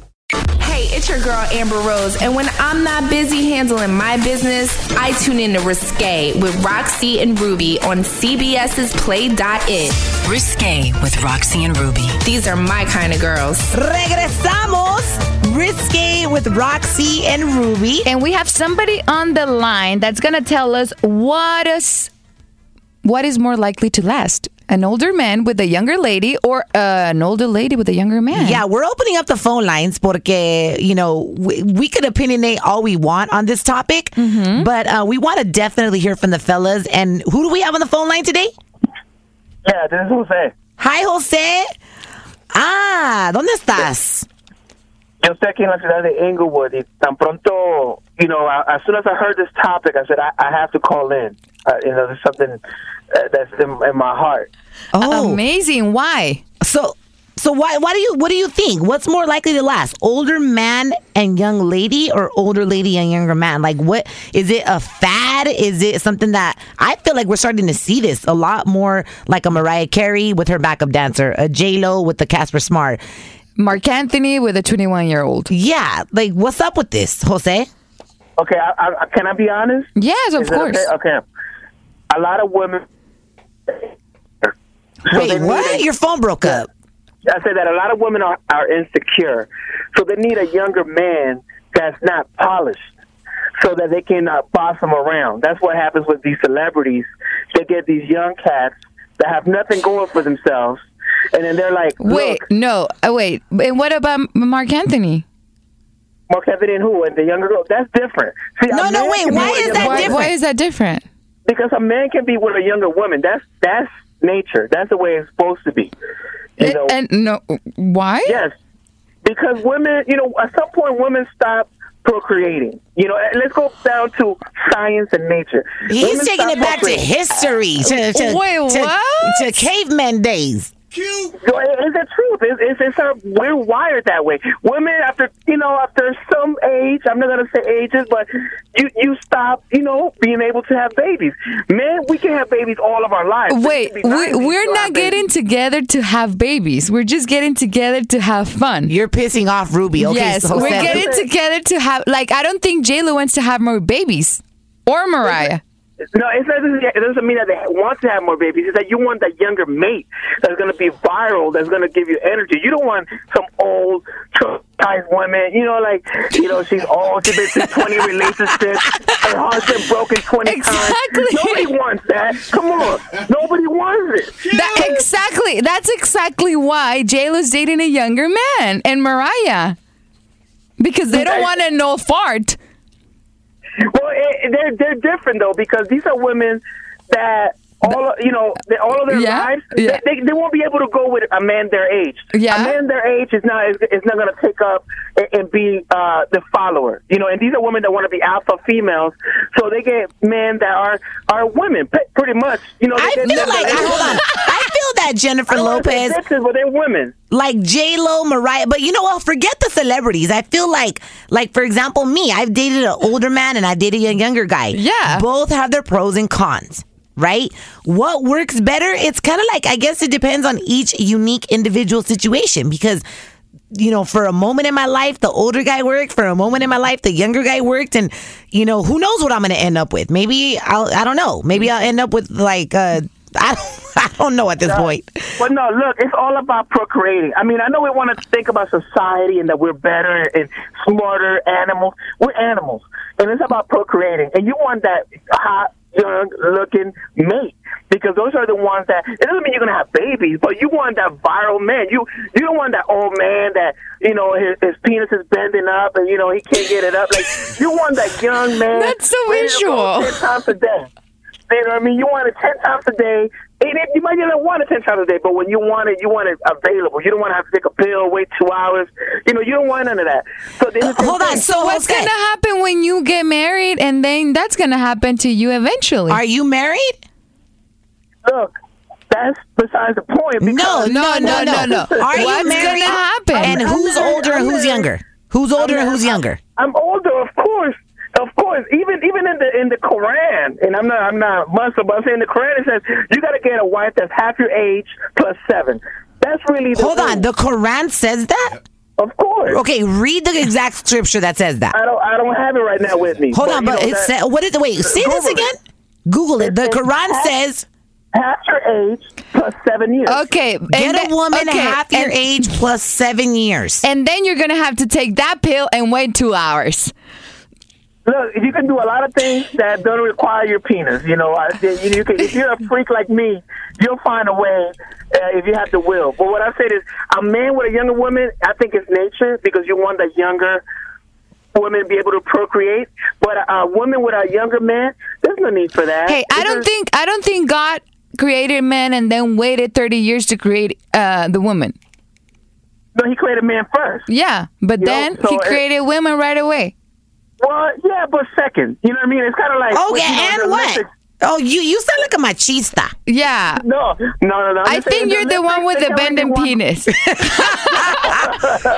Speaker 8: Hey, it's your girl Amber Rose, and when I'm not busy handling my business, I tune in to Risque with RaqC and Rubi on CBS's Play.it.
Speaker 9: Risque with RaqC and Rubi.
Speaker 8: These are my kind of girls.
Speaker 1: Regresamos. Risque with RaqC and Rubi.
Speaker 2: And we have somebody on the line that's going to tell us what what is what is more likely to last. An older man with a younger lady or uh, an older lady with a younger man.
Speaker 1: Yeah, we're opening up the phone lines porque, you know, we, we could opinionate all we want on this topic, but uh, we want to definitely hear from the fellas. And who do we have on the phone line today?
Speaker 7: Yeah, this is Jose.
Speaker 1: Hi, Jose. Ah, ¿dónde estás?
Speaker 7: Yo estoy aquí en la ciudad de Inglewood y tan pronto, you know, as soon as I heard this topic, I said, I, I have to call in. Uh, you know, there's something that's in, in my heart.
Speaker 1: Oh,
Speaker 2: Amazing. Why?
Speaker 1: so so why why do you what do you think? What's more likely to last? Older man and young lady or older lady and younger man? Like what is it a fad? Is it something that I feel like we're starting to see this a lot more like a Mariah Carey with her backup dancer, a J Lo with the Casper Smart.
Speaker 2: Marc Anthony with a 21 year old.
Speaker 1: Yeah, like what's up with this, Jose?
Speaker 7: Okay, I, I, can I be honest?
Speaker 2: Yes, of
Speaker 7: Is
Speaker 2: course.
Speaker 7: Okay? okay. A lot of women. So
Speaker 1: Wait,
Speaker 7: they
Speaker 1: what?
Speaker 7: a-
Speaker 1: Your phone broke up.
Speaker 7: I said that a lot of women are, are insecure, so they need a younger man that's not polished, so that they can uh, boss them around. That's what happens with these celebrities. They get these young cats that have nothing going for themselves, and then they're like,
Speaker 2: Wait, no. Uh, wait. And what about Marc Anthony?
Speaker 7: Marc Anthony and who and the younger girl. That's different. See,
Speaker 1: No, no, wait, why is that
Speaker 2: Why,
Speaker 1: different?
Speaker 2: why is that different?
Speaker 7: Because a man can be with a younger woman. That's that's nature. That's the way it's supposed to be. You know,
Speaker 2: And no, why?
Speaker 7: Yes, because women, you know, at some point, women stop procreating. You know, let's go down to science and nature.
Speaker 1: He's
Speaker 7: Women
Speaker 1: taking it back to history, to, to,
Speaker 2: Wait,
Speaker 1: to,
Speaker 2: what?
Speaker 1: to caveman days.
Speaker 7: So, It's the truth. It's, it's, it's our, we're wired that way. Women, after you know, after some age, I'm not gonna say ages, but you you stop, you know, being able to have babies. Men, we can have babies all of our lives.
Speaker 2: Wait,
Speaker 7: We can be
Speaker 2: we,
Speaker 7: 90
Speaker 2: we're not getting
Speaker 7: babies.
Speaker 2: together to have babies. We're just getting together to have fun.
Speaker 1: You're pissing off Rubi. Okay,
Speaker 2: yes,
Speaker 1: so
Speaker 2: we're
Speaker 1: Jose-
Speaker 2: getting together to have. Like, I don't think J Lo wants to have more babies, or Mariah.
Speaker 7: No, it's not, it doesn't mean that they want to have more babies. It's that you want that younger mate that's going to be viral, that's going to give you energy. You don't want some old, traumatized woman. You know, like, you know, she's old, she's been through 20 relationships, her heart's been broken 20
Speaker 2: Exactly.
Speaker 7: times. Nobody wants that. Come on. Nobody wants it.
Speaker 2: That exactly. That's exactly why J Lo's dating a younger man and Mariah, because they don't want to know fart.
Speaker 7: Well, it, they're they're different though because these are women that all of, you know they, all of their
Speaker 2: Yeah,
Speaker 7: lives,
Speaker 2: yeah.
Speaker 7: they, they they won't be able to go with a man their age.
Speaker 2: Yeah.
Speaker 7: a man their age is not is, is not going to take up and, and be uh, the follower. You know, and these are women that want to be alpha females, so they get men that are are women pe- pretty much. You know, they
Speaker 1: I feel like
Speaker 7: that-
Speaker 1: hold on. I feel that Jennifer
Speaker 7: I don't
Speaker 1: Lopez,
Speaker 7: bitches, but they're women.
Speaker 1: like J Lo, Mariah, but you know what? Forget the celebrities. I feel like, like for example, me. I've dated an older man and I've dated a younger guy.
Speaker 2: Yeah.
Speaker 1: both have their pros and cons. Right? What works better? It's kind of like I guess it depends on each unique individual situation because you know, for a moment in my life, the older guy worked. For a moment in my life, the younger guy worked, and you know, who knows what I'm going to end up with? Maybe I'll. I don't know. Maybe I'll end up with like. Uh, I don't, I don't know at this point.
Speaker 7: But no, look, it's all about procreating. I mean, I know we want to think about society and that we're better and smarter animals. We're animals, and it's about procreating. And you want that hot, young looking mate because those are the ones that. It doesn't mean you're gonna have babies, but you want that viral man. You you don't want that old man that you know his, his penis is bending up and you know he can't get it up. Like you want that young man.
Speaker 2: That's so
Speaker 7: ready to go
Speaker 2: visual.
Speaker 7: Ten times a day. You know what I mean? You want it 10 times a day. And if, you might not want it 10 times a day, but when you want it, you want it available. You don't want to have to take a pill, wait two hours. You know, you don't want none of that. So then it's- uh,
Speaker 1: Hold on. So
Speaker 2: What's
Speaker 1: okay.
Speaker 2: gonna happen when you get married, and then that's gonna happen to you eventually?
Speaker 1: Are you married?
Speaker 7: Look, that's besides the point.
Speaker 1: No,
Speaker 7: because-
Speaker 1: no, no, no, no. Are you
Speaker 2: What's
Speaker 1: married?
Speaker 2: gonna happen?
Speaker 1: And
Speaker 7: I'm
Speaker 1: who's older and who's younger? Who's older and who's younger?
Speaker 7: I'm older, of course. Of course, even even in the in the Quran, and I'm not I'm not Muslim, but I'm saying the Quran it says you got to get a wife that's half your age plus seven. That's really the
Speaker 1: Hold on. The Quran says that.
Speaker 7: of course.
Speaker 1: Okay, read the exact scripture that says that.
Speaker 7: I don't I don't have it right now with me.
Speaker 1: Hold
Speaker 7: but,
Speaker 1: on, but
Speaker 7: know,
Speaker 1: it
Speaker 7: that-
Speaker 1: said what is it? Wait, say this again.
Speaker 7: it.
Speaker 1: Google it. The
Speaker 7: It says
Speaker 1: Quran
Speaker 7: half-
Speaker 1: says
Speaker 7: half your age plus seven years.
Speaker 2: okay,
Speaker 1: get
Speaker 2: and
Speaker 1: a
Speaker 2: then-
Speaker 1: woman
Speaker 2: okay,
Speaker 1: half your
Speaker 2: and,
Speaker 1: age plus seven years.
Speaker 2: and then you're gonna have to take that pill and wait two hours.
Speaker 7: Look, you can do a lot of things that don't require your penis. You know, I, you, can, if you're a freak like me, you'll find a way uh, if you have the will. But what I said is, a man with a younger woman, I think it's nature because you want that younger woman to be able to procreate. But a, a woman with a younger man, there's no need for that.
Speaker 2: Hey, I don't think I don't think God created man and then waited 30 years to create uh, the woman.
Speaker 7: No, he created man first.
Speaker 2: Yeah, but
Speaker 7: You know,
Speaker 2: then
Speaker 7: so
Speaker 2: he
Speaker 7: it-
Speaker 2: created women right away.
Speaker 7: Well, yeah, but second, you know what I mean? It's kind of like
Speaker 1: Okay,
Speaker 7: you know,
Speaker 1: and what?
Speaker 7: Olympics-
Speaker 1: Oh, you you sound like a machista.
Speaker 2: Yeah.
Speaker 7: No, no, no, no. I'm
Speaker 2: I
Speaker 7: just saying
Speaker 2: think you're the one with the
Speaker 7: they only
Speaker 2: bending penis.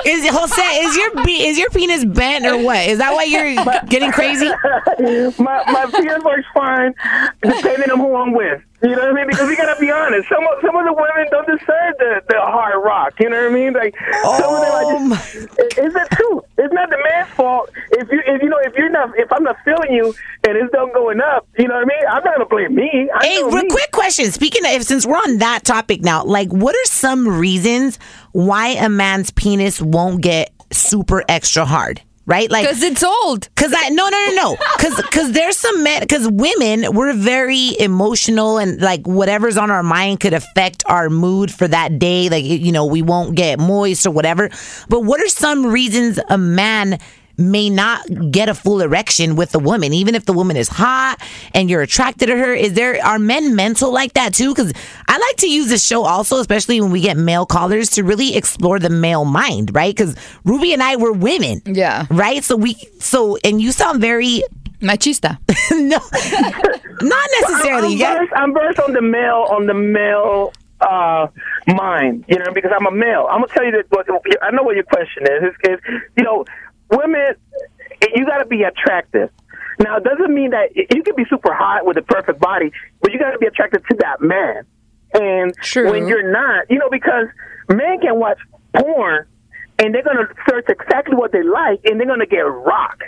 Speaker 1: Is Jose? Is your is your penis bent or what? Is that why you're getting crazy?
Speaker 7: my my penis works fine, depending on who I'm with. You know what I mean? Because we gotta be honest. Some of some of the women don't deserve the, the hard rock. You know what I mean? Like some of them are
Speaker 1: Oh,
Speaker 7: just. Um. It- It's the truth. It's not the man's fault. If you if you know if you're not if I'm not feeling you and it's not going up, you know what I mean? I'm not gonna blame me. I
Speaker 1: Hey, real
Speaker 7: me.
Speaker 1: quick question. Speaking of, since we're on that topic now, like, what are some reasons why a man's penis won't get super extra hard? Right? Like,
Speaker 2: Because it's old.
Speaker 1: Cause I no no no no cause cause there's some men cause women we're very emotional and like whatever's on our mind could affect our mood for that day like you know we won't get moist or whatever but what are some reasons a man may not get a full erection with a woman even if the woman is hot and you're attracted to her is there are men mental like that too because I like to use this show also especially when we get male callers to really explore the male mind right because Rubi and I were women
Speaker 2: Yeah.
Speaker 1: right? So we so and you sound very
Speaker 2: Machista.
Speaker 1: no, not necessarily.
Speaker 7: I'm,
Speaker 1: You got-
Speaker 7: versed, I'm versed on the male on the male uh, mind, you know, because I'm a male. I'm gonna tell you that. What, I know what your question is. Is, is you know, women, you got to be attractive. Now, it doesn't mean that you can be super hot with a perfect body, but you got to be attracted to that man. And
Speaker 2: True.
Speaker 7: when you're not, you know, because men can watch porn and they're gonna search exactly what they like, and they're gonna get rock.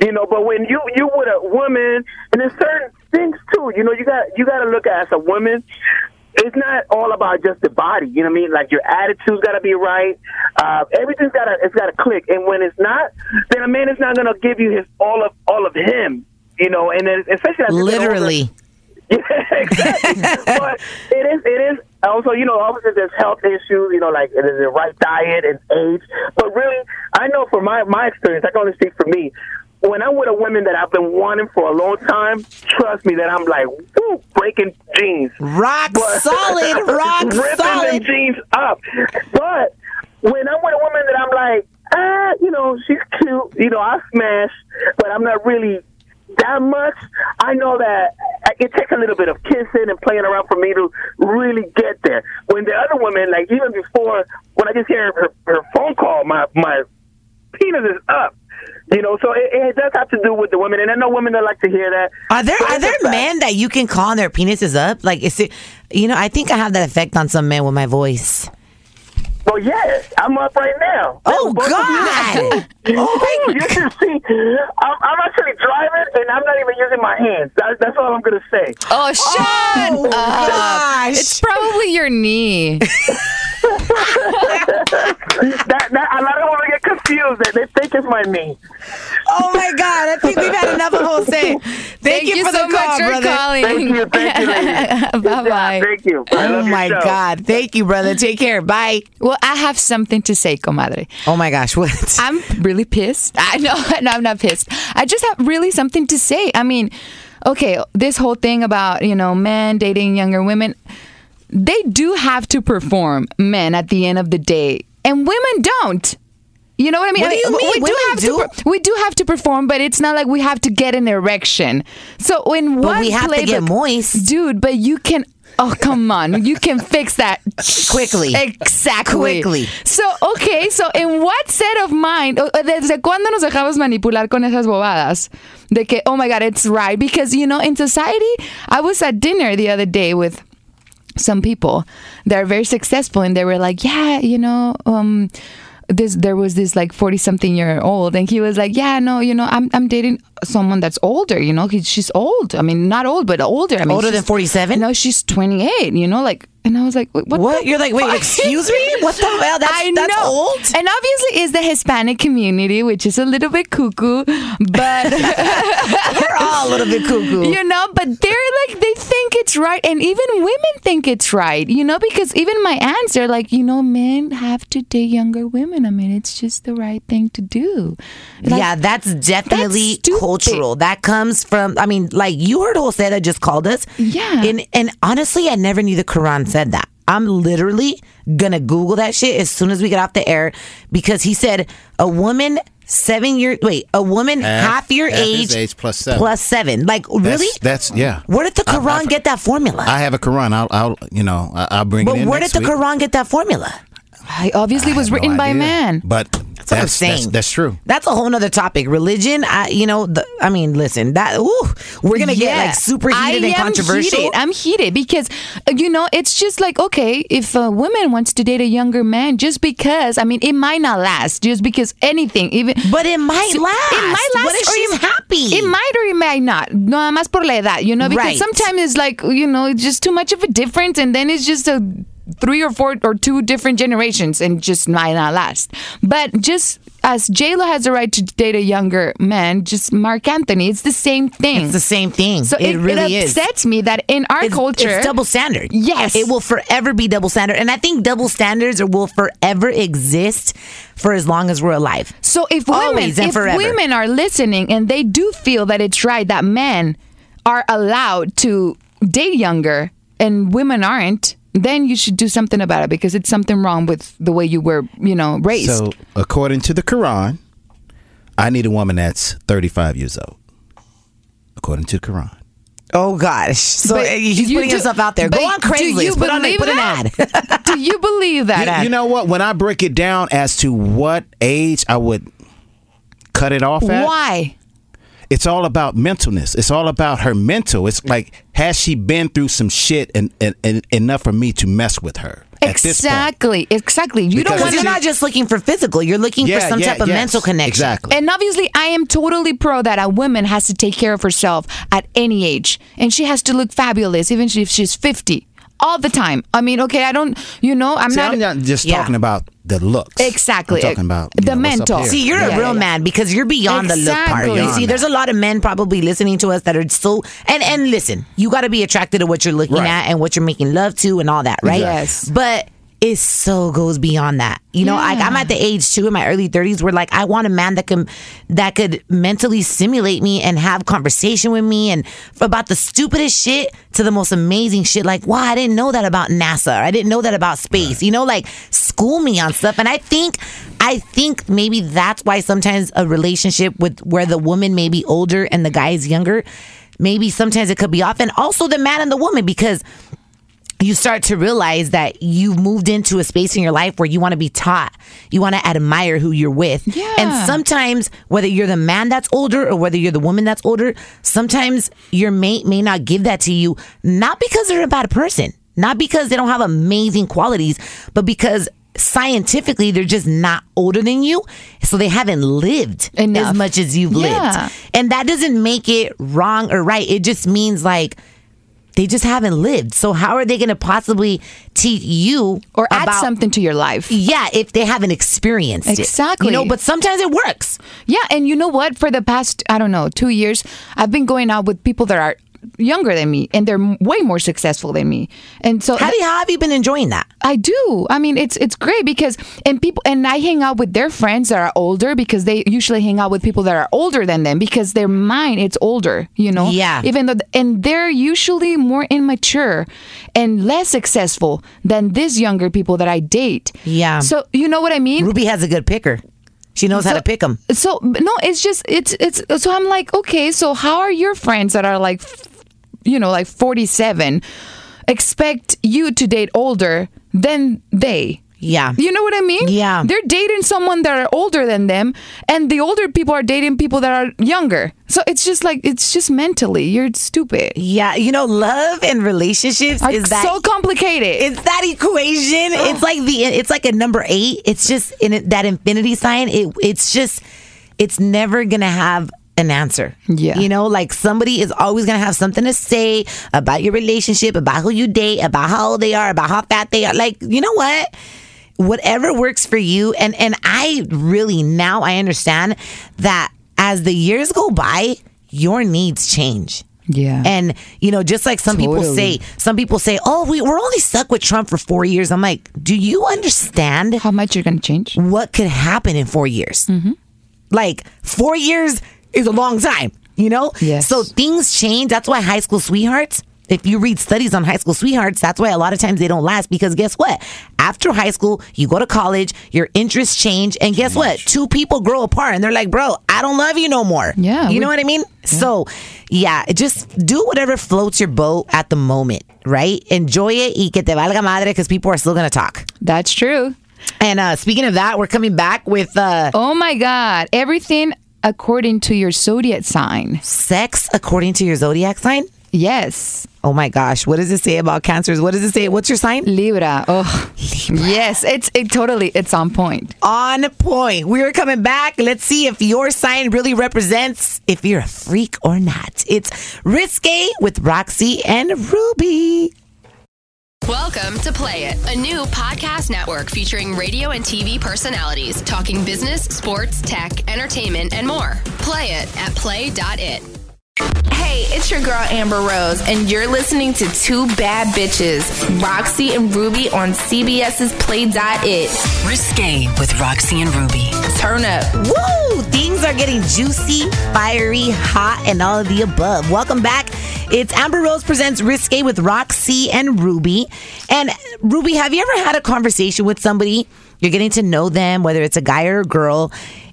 Speaker 7: You know, but when you you with a woman, and there's certain things too. You know, you got you got to look at as a woman. It's not all about just the body. You know what I mean? Like your attitude's got to be right. Uh, everything's got to it's got to click. And when it's not, then a man is not gonna give you his all of all of him. You know, and then especially as you get older-
Speaker 1: literally.
Speaker 7: yeah, exactly. but it is, it is also, you know, obviously there's health issues, you know, like it is the right diet and age. But really, I know from my my experience, I can only speak for me. When I'm with a woman that I've been wanting for a long time, trust me that I'm like, woo, breaking jeans.
Speaker 1: Rock
Speaker 7: But-
Speaker 1: solid, rock
Speaker 7: ripping them
Speaker 1: solid.
Speaker 7: jeans up. But when I'm with a woman that I'm like, ah, you know, she's cute, you know, I smash, but I'm not really that much. I know that it takes a little bit of kissing and playing around for me to really get there. When the other woman, like even before, when I just hear her, her phone call, my my penis is up. You know, so it, it does have to do with the women, and I know women that like to hear that.
Speaker 1: Are there are there men that you can call and their penises up? Like is it you know, I think I have that effect on some men with my voice.
Speaker 7: Well, yeah, I'm up right now.
Speaker 1: Oh
Speaker 7: Both.
Speaker 1: God!
Speaker 7: Oh, you can see. I'm, I'm actually driving, and I'm not even using my hands. That, that's all I'm gonna say.
Speaker 2: Oh, shut
Speaker 1: Oh,
Speaker 2: up.
Speaker 1: gosh.
Speaker 2: It's probably your knee.
Speaker 7: That, that a lot of women get confused. They, they think it's my knee.
Speaker 1: Oh my God! I think we've had enough of Jose. Thank, you, for
Speaker 2: so
Speaker 1: the call,
Speaker 2: much for
Speaker 1: brother.
Speaker 2: calling.
Speaker 7: Thank you, thank you, ladies. Good job.
Speaker 2: bye bye.
Speaker 7: Thank you. I
Speaker 1: Oh
Speaker 7: love your
Speaker 1: my
Speaker 7: show.
Speaker 1: God! Thank you, brother. Take care. Bye.
Speaker 2: Well, I have something to say, comadre.
Speaker 1: Oh my gosh! What?
Speaker 2: I'm really pissed. I know, no, I'm not pissed. I just have really something to say. I mean, okay, this whole thing about, you know, men dating younger women, they do have to perform, men, at the end of the day. And women don't. You know what I mean?
Speaker 1: What do you
Speaker 2: mean,
Speaker 1: mean?
Speaker 2: We do have
Speaker 1: do?
Speaker 2: to. Per- we do have to perform, but it's not like we have to get an erection. So in
Speaker 1: But
Speaker 2: one
Speaker 1: we have to get
Speaker 2: playbook-
Speaker 1: moist.
Speaker 2: dude. But you can. Oh come on! You can fix that
Speaker 1: Quickly.
Speaker 2: Exactly.
Speaker 1: Quickly.
Speaker 2: So, okay, so in what set of mind, desde cuándo nos dejamos manipular con esas bobadas? De que, oh my God, it's right. Because, you know, in society, I was at dinner the other day with some people that are very successful and they were like, yeah, you know, um, this there was this like 40 something year old and he was like yeah no you know i'm i'm dating someone that's older you know he, she's old i mean not old but older i mean
Speaker 1: Older than 47?
Speaker 2: no she's 28 you know like and i was like what,
Speaker 1: What? You're like, wait,
Speaker 2: fuck?
Speaker 1: excuse me? What the hell? That's-
Speaker 2: I
Speaker 1: that's
Speaker 2: know.
Speaker 1: old?
Speaker 2: And obviously, is the Hispanic community, which is a little bit cuckoo, but
Speaker 1: We're all a little bit cuckoo.
Speaker 2: you know, but they're like they think it's right, and even women think it's right, you know, because even my aunts are like, you know, men have to date younger women. I mean, it's just the right thing to do. Like,
Speaker 1: yeah, that's definitely
Speaker 2: That's
Speaker 1: cultural. That comes from. I mean, like you heard Jose that just called us.
Speaker 2: Yeah.
Speaker 1: And and honestly, I never knew the Quran said that. I'm literally gonna Google that shit as soon as we get off the air because he said a woman seven year wait a woman half, your
Speaker 3: half
Speaker 1: age,
Speaker 3: age plus seven.
Speaker 1: plus seven. Like really?
Speaker 3: That's, that's yeah.
Speaker 1: Where did the Quran
Speaker 3: I-
Speaker 1: get that formula?
Speaker 3: I have a Quran. I'll, I'll you know, I- I'll bring
Speaker 1: but
Speaker 3: it in
Speaker 1: where did the
Speaker 3: week.
Speaker 1: Quran get that formula?
Speaker 2: I obviously
Speaker 3: I
Speaker 2: was
Speaker 3: have no
Speaker 2: written by a
Speaker 3: idea.
Speaker 2: man.
Speaker 3: But that's, that's,
Speaker 1: saying.
Speaker 3: that's true.
Speaker 1: That's a whole nother topic. Religion, I, you know, the, I mean, listen, that ooh, we're gonna get like super heated
Speaker 2: I
Speaker 1: and controversial.
Speaker 2: Heated. I'm heated because uh, you know it's just like okay, if a woman wants to date a younger man, just because I mean it might not last, just because anything, even
Speaker 1: But it might
Speaker 2: So,
Speaker 1: last.
Speaker 2: It might last.
Speaker 1: What if
Speaker 2: or
Speaker 1: she's
Speaker 2: it-
Speaker 1: happy?
Speaker 2: It might or it might not. No, más por la edad, you know, because
Speaker 1: Right.
Speaker 2: sometimes it's like you know it's just too much of a difference, and then it's just a three or four or two different generations, and just might not last. But just as J Lo has the right to date a younger man, just Marc Anthony, it's the same thing.
Speaker 1: It's the same thing.
Speaker 2: So
Speaker 1: it, really is.
Speaker 2: upsets me that in our
Speaker 1: It's,
Speaker 2: culture,
Speaker 1: it's double standard.
Speaker 2: Yes.
Speaker 1: it will forever be double standard, and I think double standards will forever exist for as long as we're alive.
Speaker 2: So if women,
Speaker 1: Always and
Speaker 2: if
Speaker 1: forever.
Speaker 2: women are listening and they do feel that it's right that men are allowed to date younger and women aren't, then you should do something about it because it's something wrong with the way you were, you know, raised.
Speaker 3: So, according to the Quran, I need a woman that's 35 years old. According to the Quran.
Speaker 1: Oh gosh! So
Speaker 2: But
Speaker 1: uh, he's
Speaker 2: you
Speaker 1: putting
Speaker 2: do-
Speaker 1: himself out there. Go
Speaker 2: but
Speaker 1: on
Speaker 2: do you
Speaker 1: Craigslist. Put on a,
Speaker 2: believe
Speaker 1: put an
Speaker 2: that?
Speaker 1: ad.
Speaker 2: do you believe that?
Speaker 3: You, you know what? When I break it down as to what age I would cut it off at,
Speaker 2: Why?
Speaker 3: it's all about mentalness. It's all about her mental. It's like, has she been through some shit and, and, and enough for me to mess with her? At?
Speaker 2: Exactly. Exactly. You
Speaker 3: Because
Speaker 2: don't
Speaker 1: Because
Speaker 2: want
Speaker 1: you're not just looking for physical. You're looking for some
Speaker 3: yeah,
Speaker 1: type of
Speaker 3: yes,
Speaker 1: mental connection.
Speaker 3: Exactly.
Speaker 2: And obviously, I am totally pro that a woman has to take care of herself at any age. And she has to look fabulous, even if she's 50, all the time. I mean, okay, I don't, you know, I'm
Speaker 3: See,
Speaker 2: not.
Speaker 3: I'm not just
Speaker 1: Yeah.
Speaker 3: talking about the looks.
Speaker 2: Exactly.
Speaker 3: I'm talking about
Speaker 2: The
Speaker 3: know, what's up
Speaker 2: mental.
Speaker 3: here.
Speaker 1: See, you're
Speaker 2: Yeah,
Speaker 1: a real
Speaker 2: yeah, yeah.
Speaker 1: man because you're beyond the look part.
Speaker 2: Exactly.
Speaker 1: You see, there's a lot of men probably listening to us that are so and and listen, you got to be attracted to what you're looking
Speaker 3: Right.
Speaker 1: at and what you're making love to and all that, right?
Speaker 2: Yes.
Speaker 1: But it so goes beyond that. You know, like I'm at the age too in my early 30s where like I want a man that can that could mentally stimulate me and have conversation with me and about the stupidest shit to the most amazing shit. Like, wow, I didn't know that about NASA. Or I didn't know that about space. You know, like school me on stuff. And I think I think maybe that's why sometimes a relationship with where the woman may be older and the guy is younger, maybe sometimes it could be off. And also the man and the woman because you start to realize that you've moved into a space in your life where you want to be taught. You want to admire who you're with.
Speaker 2: Yeah.
Speaker 1: And sometimes, whether you're the man that's older or whether you're the woman that's older, sometimes your mate may not give that to you, not because they're a bad person, not because they don't have amazing qualities, but because scientifically they're just not older than you. So they haven't lived
Speaker 2: Enough.
Speaker 1: as much as you've
Speaker 2: Yeah.
Speaker 1: lived. And that doesn't make it wrong or right. It just means like, they just haven't lived. So how are they going to possibly teach you
Speaker 2: Or add
Speaker 1: about-
Speaker 2: something to your life.
Speaker 1: Yeah, if they haven't experienced it.
Speaker 2: Exactly.
Speaker 1: You know, but sometimes it works.
Speaker 2: Yeah, and you know what? For the past, I don't know, two years, I've been going out with people that are younger than me and they're way more successful than me. And so
Speaker 1: How, do you, how have you been enjoying that?
Speaker 2: I do. I mean, it's it's great because and people and I hang out with their friends that are older because they usually hang out with people that are older than them because their mind it's older, you know.
Speaker 1: Yeah.
Speaker 2: Even though and they're usually more immature and less successful than these younger people that I date.
Speaker 1: Yeah.
Speaker 2: So you know what I mean?
Speaker 1: Rubi has a good picker. She knows how to pick them.
Speaker 2: So no, it's just it's it's so I'm like, okay, so how are your friends that are like you know, like 47 expect you to date older than they?
Speaker 1: Yeah.
Speaker 2: You know what I mean?
Speaker 1: Yeah.
Speaker 2: They're dating someone that are older than them and the older people are dating people that are younger. So it's just like it's just mentally you're stupid.
Speaker 1: Yeah, you know, love and relationships
Speaker 2: Are
Speaker 1: is that
Speaker 2: so complicated.
Speaker 1: it's that equation. It's like the it's like a number eight. It's just in it, that infinity sign. It it's just it's never gonna have an answer.
Speaker 2: Yeah.
Speaker 1: you know, like somebody is always gonna have something to say about your relationship, about who you date, about how old they are, about how fat they are. Like you know what. Whatever works for you, and and I really now I understand that as the years go by, your needs change.
Speaker 2: Yeah.
Speaker 1: And you know, just like some people say, some people say, "Oh, we, we're only stuck with Trump for four years." I'm like, do you understand
Speaker 2: how much you're going to change?
Speaker 1: what could happen in four years?
Speaker 2: Mm-hmm.
Speaker 1: Like four years is a long time, you know.
Speaker 2: Yes.
Speaker 1: So things change. That's why high school sweethearts. If you read studies on high school sweethearts, that's why a lot of times they don't last because guess what? After high school, you go to college, your interests change, and guess what? Two people grow apart and they're like, bro, I don't love you no more.
Speaker 2: Yeah,
Speaker 1: You know what I mean? So, yeah, just do whatever floats your boat at the moment, right? Enjoy it y que te valga madre because people are still going to talk.
Speaker 2: That's true.
Speaker 1: And uh, speaking of that, we're coming back with uh,
Speaker 2: Oh my god, everything according to your zodiac sign.
Speaker 1: sex according to your zodiac sign.
Speaker 2: Yes.
Speaker 1: Oh my gosh, what does it say about cancers? What does it say? What's your sign?
Speaker 2: Libra. Oh, Libra. yes. It's it totally. It's on point.
Speaker 1: On point. We're coming back. Let's see if your sign really represents if you're a freak or not. It's Risque with RaqC and Rubi.
Speaker 4: Welcome to Play It, a new podcast network featuring radio and TV personalities talking business, sports, tech, entertainment, and more. Play it at play.it.
Speaker 8: Hey, it's your girl Amber Rose, and you're listening to Two Bad Bitches, RaqC and Rubi on CBS's Play.it.
Speaker 9: Risque with RaqC and Rubi.
Speaker 8: Turn up.
Speaker 1: Woo! Are getting juicy, fiery, hot, and all of the above. Welcome back. It's Amber Rose presents Risque with RaqC and Rubi. And Rubi, have you ever had a conversation with somebody? You're getting to know them, whether it's a guy or a girl,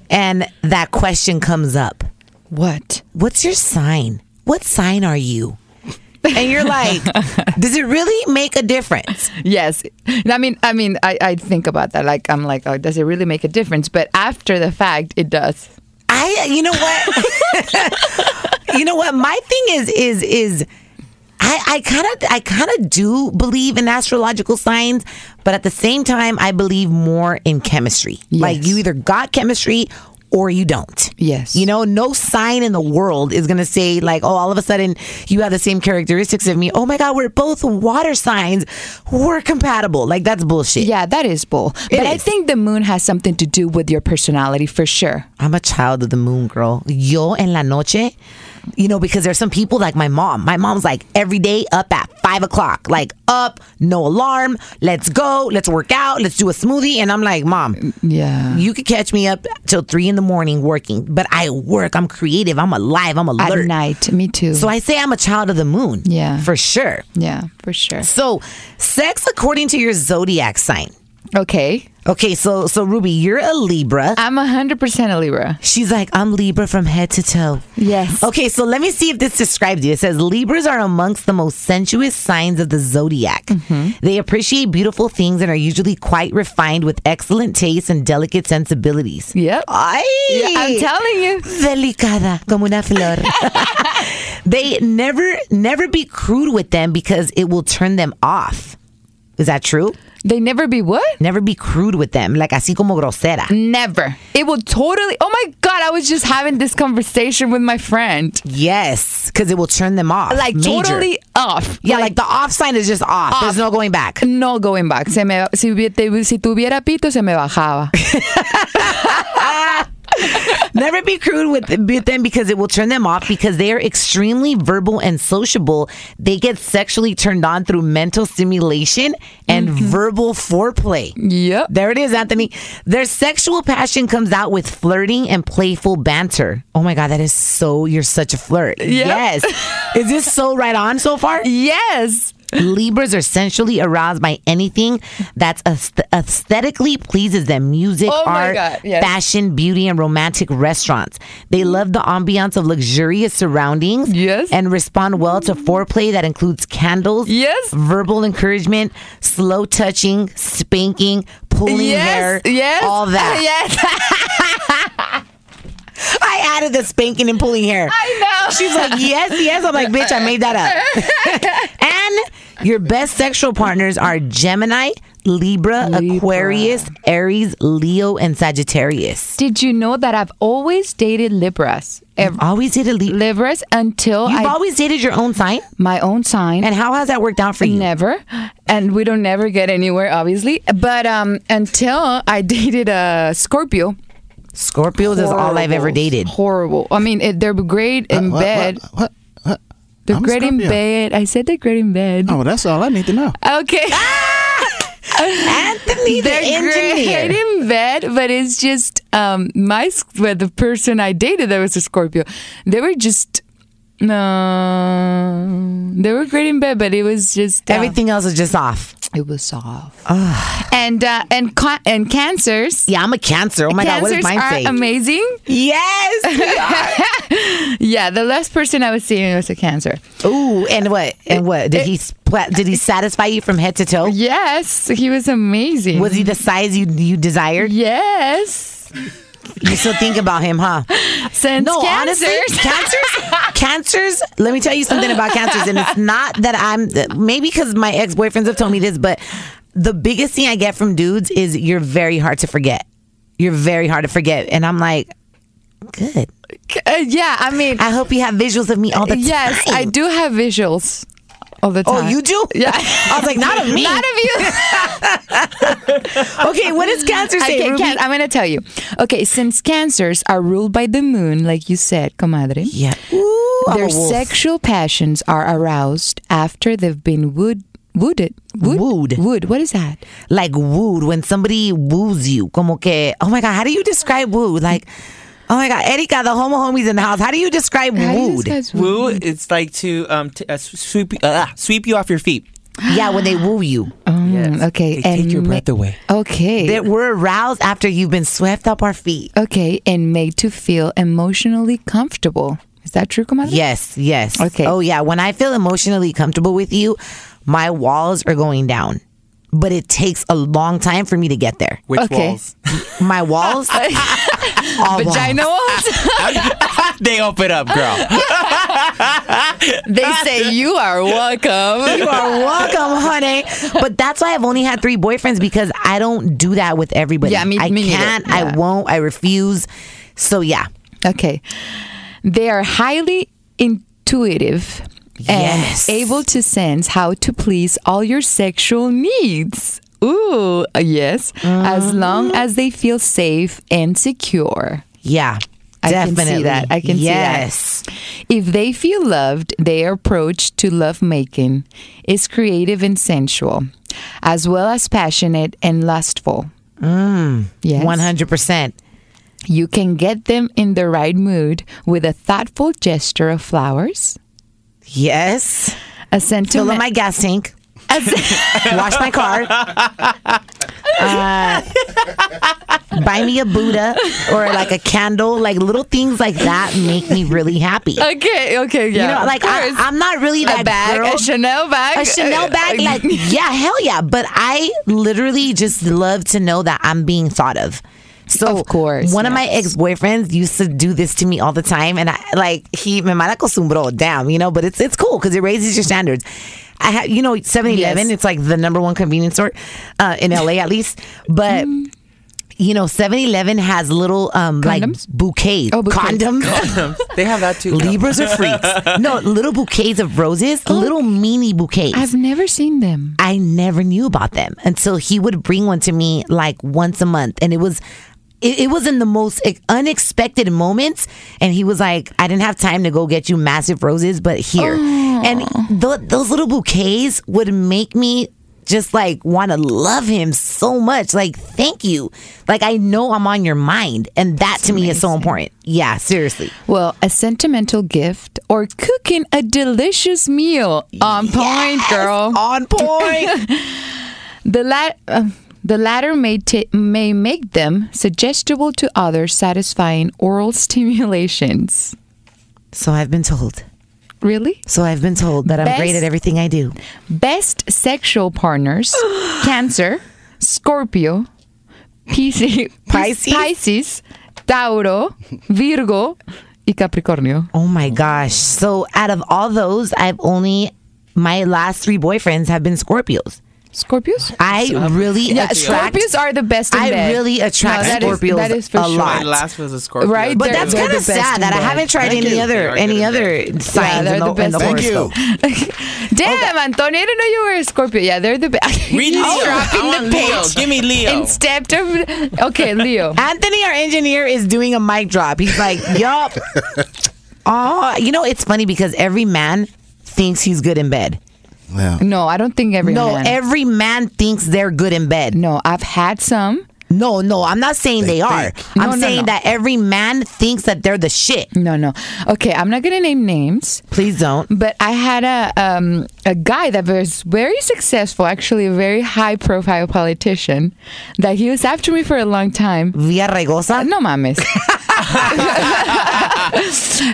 Speaker 1: and that question comes up.
Speaker 2: What?
Speaker 1: What's your sign? What sign are you? And you're like, does it really make a difference?
Speaker 2: Yes. I mean, I mean, I, I think about that. Like, I'm like, oh, does it really make a difference? But after the fact, it does.
Speaker 1: I, you know what? you know what? My thing is, is, is, I, I kind of, I kind of do believe in astrological signs, but at the same time, I believe more in chemistry. Like you either got chemistry or you don't.
Speaker 2: Yes.
Speaker 1: You know, no sign in the world is going to say, like, oh, all of a sudden you have the same characteristics of me. Oh my God, we're both water signs. We're compatible. Like, that's bullshit.
Speaker 2: Yeah, that is bull.
Speaker 1: It
Speaker 2: but I think the moon has something to do with your personality for sure.
Speaker 1: I'm a child of the moon, girl. Yo en la noche. You know, because there's some people like my mom. My mom's like every day up at five o'clock. Like up, no alarm. Let's go. Let's work out. Let's do a smoothie. And I'm like, Mom,
Speaker 2: Yeah.
Speaker 1: you could catch me up till three in the morning working, but I work. I'm creative. I'm alive. I'm alert.
Speaker 2: At night. Me too.
Speaker 1: So I say I'm a child of the moon.
Speaker 2: Yeah.
Speaker 1: For sure.
Speaker 2: yeah, for sure.
Speaker 1: So, sex according to your zodiac sign.
Speaker 2: Okay.
Speaker 1: Okay, so so Rubi, you're a Libra.
Speaker 2: I'm 100% a Libra.
Speaker 1: She's like, I'm Libra from head to toe.
Speaker 2: Yes.
Speaker 1: Okay, so let me see if this describes you. It says Libras are amongst the most sensuous signs of the zodiac. Mm-hmm. They appreciate beautiful things and are usually quite refined with excellent taste and delicate sensibilities.
Speaker 2: Yep.
Speaker 1: Ay,
Speaker 2: Yeah, I'm telling you.
Speaker 1: delicada como una flor. they never never be crude with them because it will turn them off. Is that true?
Speaker 2: They never be what?
Speaker 1: Never be crude with them, like así como grosera.
Speaker 2: Never. It will totally. Oh my God, I was just having this conversation with my friend.
Speaker 1: Yes, because it will turn them off.
Speaker 2: Like
Speaker 1: Major.
Speaker 2: totally off.
Speaker 1: Yeah, like, the off sign is just off. There's no going back.
Speaker 2: No going back. Se me, si, si tuviera pito, se me bajaba.
Speaker 1: Never be crude with, with them because it will turn them off because they are extremely verbal and sociable. They get sexually turned on through mental stimulation and mm-hmm. verbal foreplay.
Speaker 2: Yep.
Speaker 1: There it is, Anthony. Their sexual passion comes out with flirting and playful banter. Oh my God, that is so, you're such a flirt. Yes. is this so right on so far?
Speaker 2: Yes.
Speaker 1: Libras are sensually aroused by anything that's aesthetically pleases them music,
Speaker 2: Oh
Speaker 1: art,
Speaker 2: yes.
Speaker 1: fashion, beauty, and romantic restaurants. They love the ambiance of luxurious surroundings
Speaker 2: Yes.
Speaker 1: and respond well to foreplay that includes candles,
Speaker 2: Yes.
Speaker 1: verbal encouragement, slow touching, spanking, pulling hair,
Speaker 2: Yes. Yes.
Speaker 1: all that.
Speaker 2: Yes.
Speaker 1: I added the spanking and pulling hair.
Speaker 2: I know.
Speaker 1: She's like, yes, yes. I'm like, bitch, I made that up. and your best sexual partners are Gemini, Libra,
Speaker 2: Libra.
Speaker 1: Aquarius, Aries, Leo, and Sagittarius.
Speaker 2: Did you know that I've always dated Libras? Ev-
Speaker 1: Always dated Libra.
Speaker 2: Libras until
Speaker 1: You've
Speaker 2: I
Speaker 1: always dated your own sign?
Speaker 2: my own sign.
Speaker 1: And how has that worked out for you?
Speaker 2: Never. And we don't never get anywhere, obviously. But um, until I dated a Scorpio.
Speaker 1: Scorpios is all I've ever dated.
Speaker 2: Horrible. I mean, it, they're great in
Speaker 3: What-
Speaker 2: bed.
Speaker 3: What? what, what?
Speaker 2: They're
Speaker 3: I'm a
Speaker 2: great in
Speaker 3: Scorpio.
Speaker 2: bed. I said they're great in bed.
Speaker 3: Oh, that's all I need to know.
Speaker 2: Okay.
Speaker 1: Anthony, the
Speaker 2: they're great
Speaker 1: engineer.
Speaker 2: in bed, but it's just um my well, the person I dated that was a Scorpio. They were just no, they were great in bed, but it was just uh,
Speaker 1: Everything else is just off.
Speaker 2: It was soft. and uh, and ca- and cancers.
Speaker 1: Yeah, I'm a Cancer. Oh my God, what
Speaker 2: cancers
Speaker 1: mine
Speaker 2: are
Speaker 1: say?
Speaker 2: amazing.
Speaker 1: yes. are.
Speaker 2: Yeah, the last person I was seeing was a cancer.
Speaker 1: Ooh, and what? And what? Did he spla- did he satisfy you from head to toe?
Speaker 2: Yes, he was amazing.
Speaker 1: Was he the size you you desired?
Speaker 2: Yes.
Speaker 1: You still think about him, huh?
Speaker 2: Since
Speaker 1: No,
Speaker 2: cancers.
Speaker 1: honestly, cancers, cancers. Let me tell you something about cancers, and it's not that I'm maybe because my ex boyfriends have told me this, but the biggest thing I get from dudes is you're very hard to forget. You're very hard to forget, and I'm like, good.
Speaker 2: Uh, yeah, I mean,
Speaker 1: I hope you have visuals of me all the time.
Speaker 2: yes, I do have visuals all the oh, time.
Speaker 1: Oh, you do?
Speaker 2: Yeah.
Speaker 1: I was like, not of me.
Speaker 2: Not of you.
Speaker 1: okay, what does cancer say?
Speaker 2: Okay, can- I'm going to tell you. Okay, since cancers are ruled by the moon, like you said, comadre,
Speaker 1: yeah. Ooh,
Speaker 2: their sexual passions are aroused after they've been wooed wooded. Wood?
Speaker 1: Wooed.
Speaker 2: Wood. What is that?
Speaker 1: like wooed when somebody woos you. Como que, oh my God, how do you describe woo? Like, oh my God, Erika, the homo homies in the house. How do you describe
Speaker 2: How do you
Speaker 1: wooed?
Speaker 2: describe
Speaker 10: Woo, it's like to um t- uh, sweep uh, sweep you off your feet.
Speaker 1: yeah, when they woo you.
Speaker 2: Mm, okay,
Speaker 10: They take your
Speaker 2: ma-
Speaker 10: breath away.
Speaker 2: Okay.
Speaker 1: That we're aroused after you've been swept up our feet.
Speaker 2: Okay, and made to feel emotionally comfortable. Is that true, comadre?
Speaker 1: Yes, yes.
Speaker 2: Okay.
Speaker 1: Oh yeah, when I feel emotionally comfortable with you, my walls are going down. But it takes a long time for me to get there.
Speaker 10: Which
Speaker 2: Okay.
Speaker 10: walls?
Speaker 1: My walls, all
Speaker 2: Vagina
Speaker 1: walls.
Speaker 2: walls?
Speaker 10: they open up, girl.
Speaker 2: they say you are welcome.
Speaker 1: You are welcome, honey. But that's why I've only had three boyfriends because I don't do that with everybody.
Speaker 2: Yeah, me-
Speaker 1: I
Speaker 2: me
Speaker 1: can't.
Speaker 2: Yeah.
Speaker 1: I won't. I refuse. So yeah.
Speaker 2: Okay. They are highly intuitive
Speaker 1: Yes.
Speaker 2: and able to sense how to please all your sexual needs. Ooh, uh, yes. As long as they feel safe and secure.
Speaker 1: Yeah.
Speaker 2: I can
Speaker 1: Definitely.
Speaker 2: see that. I can
Speaker 1: Yes.
Speaker 2: see that. Yes. If they feel loved, their approach to lovemaking is creative and sensual, as well as passionate and lustful.
Speaker 1: Mm,
Speaker 2: Yes.
Speaker 1: 100%.
Speaker 2: You can get them in the right mood with a thoughtful gesture of flowers,
Speaker 1: Yes.
Speaker 2: a
Speaker 1: Fill up
Speaker 2: sentiment.
Speaker 1: my gas tank. Wash my car. Uh, buy me a Buddha or like a candle. Like little things like that make me really happy.
Speaker 2: okay, okay, yeah.
Speaker 1: you know, like I, I'm not really that
Speaker 2: a bag,
Speaker 1: girl.
Speaker 2: a Chanel bag,
Speaker 1: a Chanel bag, like yeah, hell yeah. But I literally just love to know that I'm being thought of. So
Speaker 2: Of course,
Speaker 1: one of my ex boyfriends used to do this to me all the time, and I like he me mala acostumbro, damn, you know. But it's it's cool because it raises your standards. I have you know 7-Eleven.
Speaker 2: Yes.
Speaker 1: It's like the number one convenience store uh, in LA at least, but. You know, 7-Eleven has little um like bouquets,
Speaker 2: Oh, bouquets.
Speaker 1: condoms.
Speaker 10: they have that too.
Speaker 1: Libras are freaks. No, little bouquets of roses, little mini bouquets.
Speaker 2: I've never seen them.
Speaker 1: I never knew about them until he would bring one to me like once a month, and it was. It, it was in the most unexpected moments, and he was like, "I didn't have time to go get you massive roses, but here." And th- those little bouquets would make me just like want to love him so much. Like, thank you. Like, I know I'm on your mind, and that to me is so important. Yeah, seriously.
Speaker 2: Well, a sentimental gift or cooking a delicious meal. On point, girl.
Speaker 1: On point.
Speaker 2: The la- uh, the latter may ta- may make them suggestible to others, satisfying oral stimulations.
Speaker 1: so I've been told.
Speaker 2: Really?
Speaker 1: So I've been told that I'm great at everything I do.
Speaker 2: Best sexual partners: Cancer, Scorpio, Pisces,
Speaker 1: Pisces?
Speaker 2: Pisces, Tauro, Virgo, y Capricornio.
Speaker 1: Oh my gosh. So out of all those, I've only my last three boyfriends have been Scorpios.
Speaker 2: Scorpios?
Speaker 1: I um, really
Speaker 2: Yeah,
Speaker 1: attract
Speaker 2: Scorpios are the best. In
Speaker 1: I
Speaker 2: bed.
Speaker 1: really attract
Speaker 2: that is-
Speaker 1: Scorpios
Speaker 2: that is for
Speaker 1: a
Speaker 2: sure.
Speaker 1: lot.
Speaker 10: My last was a Scorpio.
Speaker 2: Right,
Speaker 1: But that's kind of sad
Speaker 2: in
Speaker 1: that I haven't tried
Speaker 10: Thank
Speaker 1: any
Speaker 10: you.
Speaker 1: other any other
Speaker 10: bed.
Speaker 1: signs
Speaker 2: they're
Speaker 1: in,
Speaker 2: the
Speaker 1: the, in the
Speaker 2: best
Speaker 3: Thank
Speaker 1: horoscope.
Speaker 3: you.
Speaker 2: Damn, Antonio, I didn't know you were a Scorpio. Yeah, they're the best.
Speaker 5: Read Leo.
Speaker 2: Dropping
Speaker 5: I want
Speaker 2: the
Speaker 5: Leo.
Speaker 2: pitch.
Speaker 5: Give me Leo.
Speaker 2: Instead of okay, Leo.
Speaker 1: Anthony, our engineer, is doing a mic drop. He's like, "Yup." Oh, you know it's funny because every man thinks he's good in bed.
Speaker 3: Well,
Speaker 2: No, I don't think every
Speaker 1: no,
Speaker 2: man.
Speaker 1: every man thinks they're good in bed.
Speaker 2: no, I've had some.
Speaker 1: No, no, I'm not saying they,
Speaker 3: They
Speaker 1: are.
Speaker 3: think.
Speaker 1: I'm
Speaker 2: No, no,
Speaker 1: saying
Speaker 2: no.
Speaker 1: that every man thinks that they're the shit.
Speaker 2: No, no. Okay, I'm not gonna name names,
Speaker 1: Please don't.
Speaker 2: but I had a um a guy that was very successful, actually a very high profile politician, that he was after me for a long time.
Speaker 1: Villaraigosa.
Speaker 2: No mames.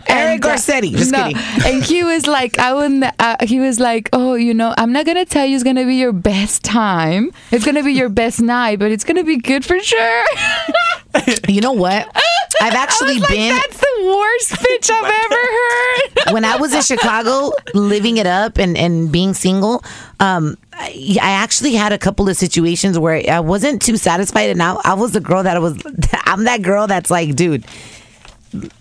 Speaker 1: Eric
Speaker 2: uh,
Speaker 1: Garcetti. Just
Speaker 2: no.
Speaker 1: kidding.
Speaker 2: And he was like, I wouldn't. Uh, he was like, oh, you know, I'm not gonna tell you it's gonna be your best time. It's gonna be your best night, but it's gonna be good for sure.
Speaker 1: You know what? I've actually
Speaker 2: like,
Speaker 1: been
Speaker 2: That's the worst pitch I've ever heard.
Speaker 1: when I was in Chicago, living it up and, and being single. Um, I, I actually had a couple of situations where I wasn't too satisfied, and I, I was the girl that was. I'm that girl that's like, dude,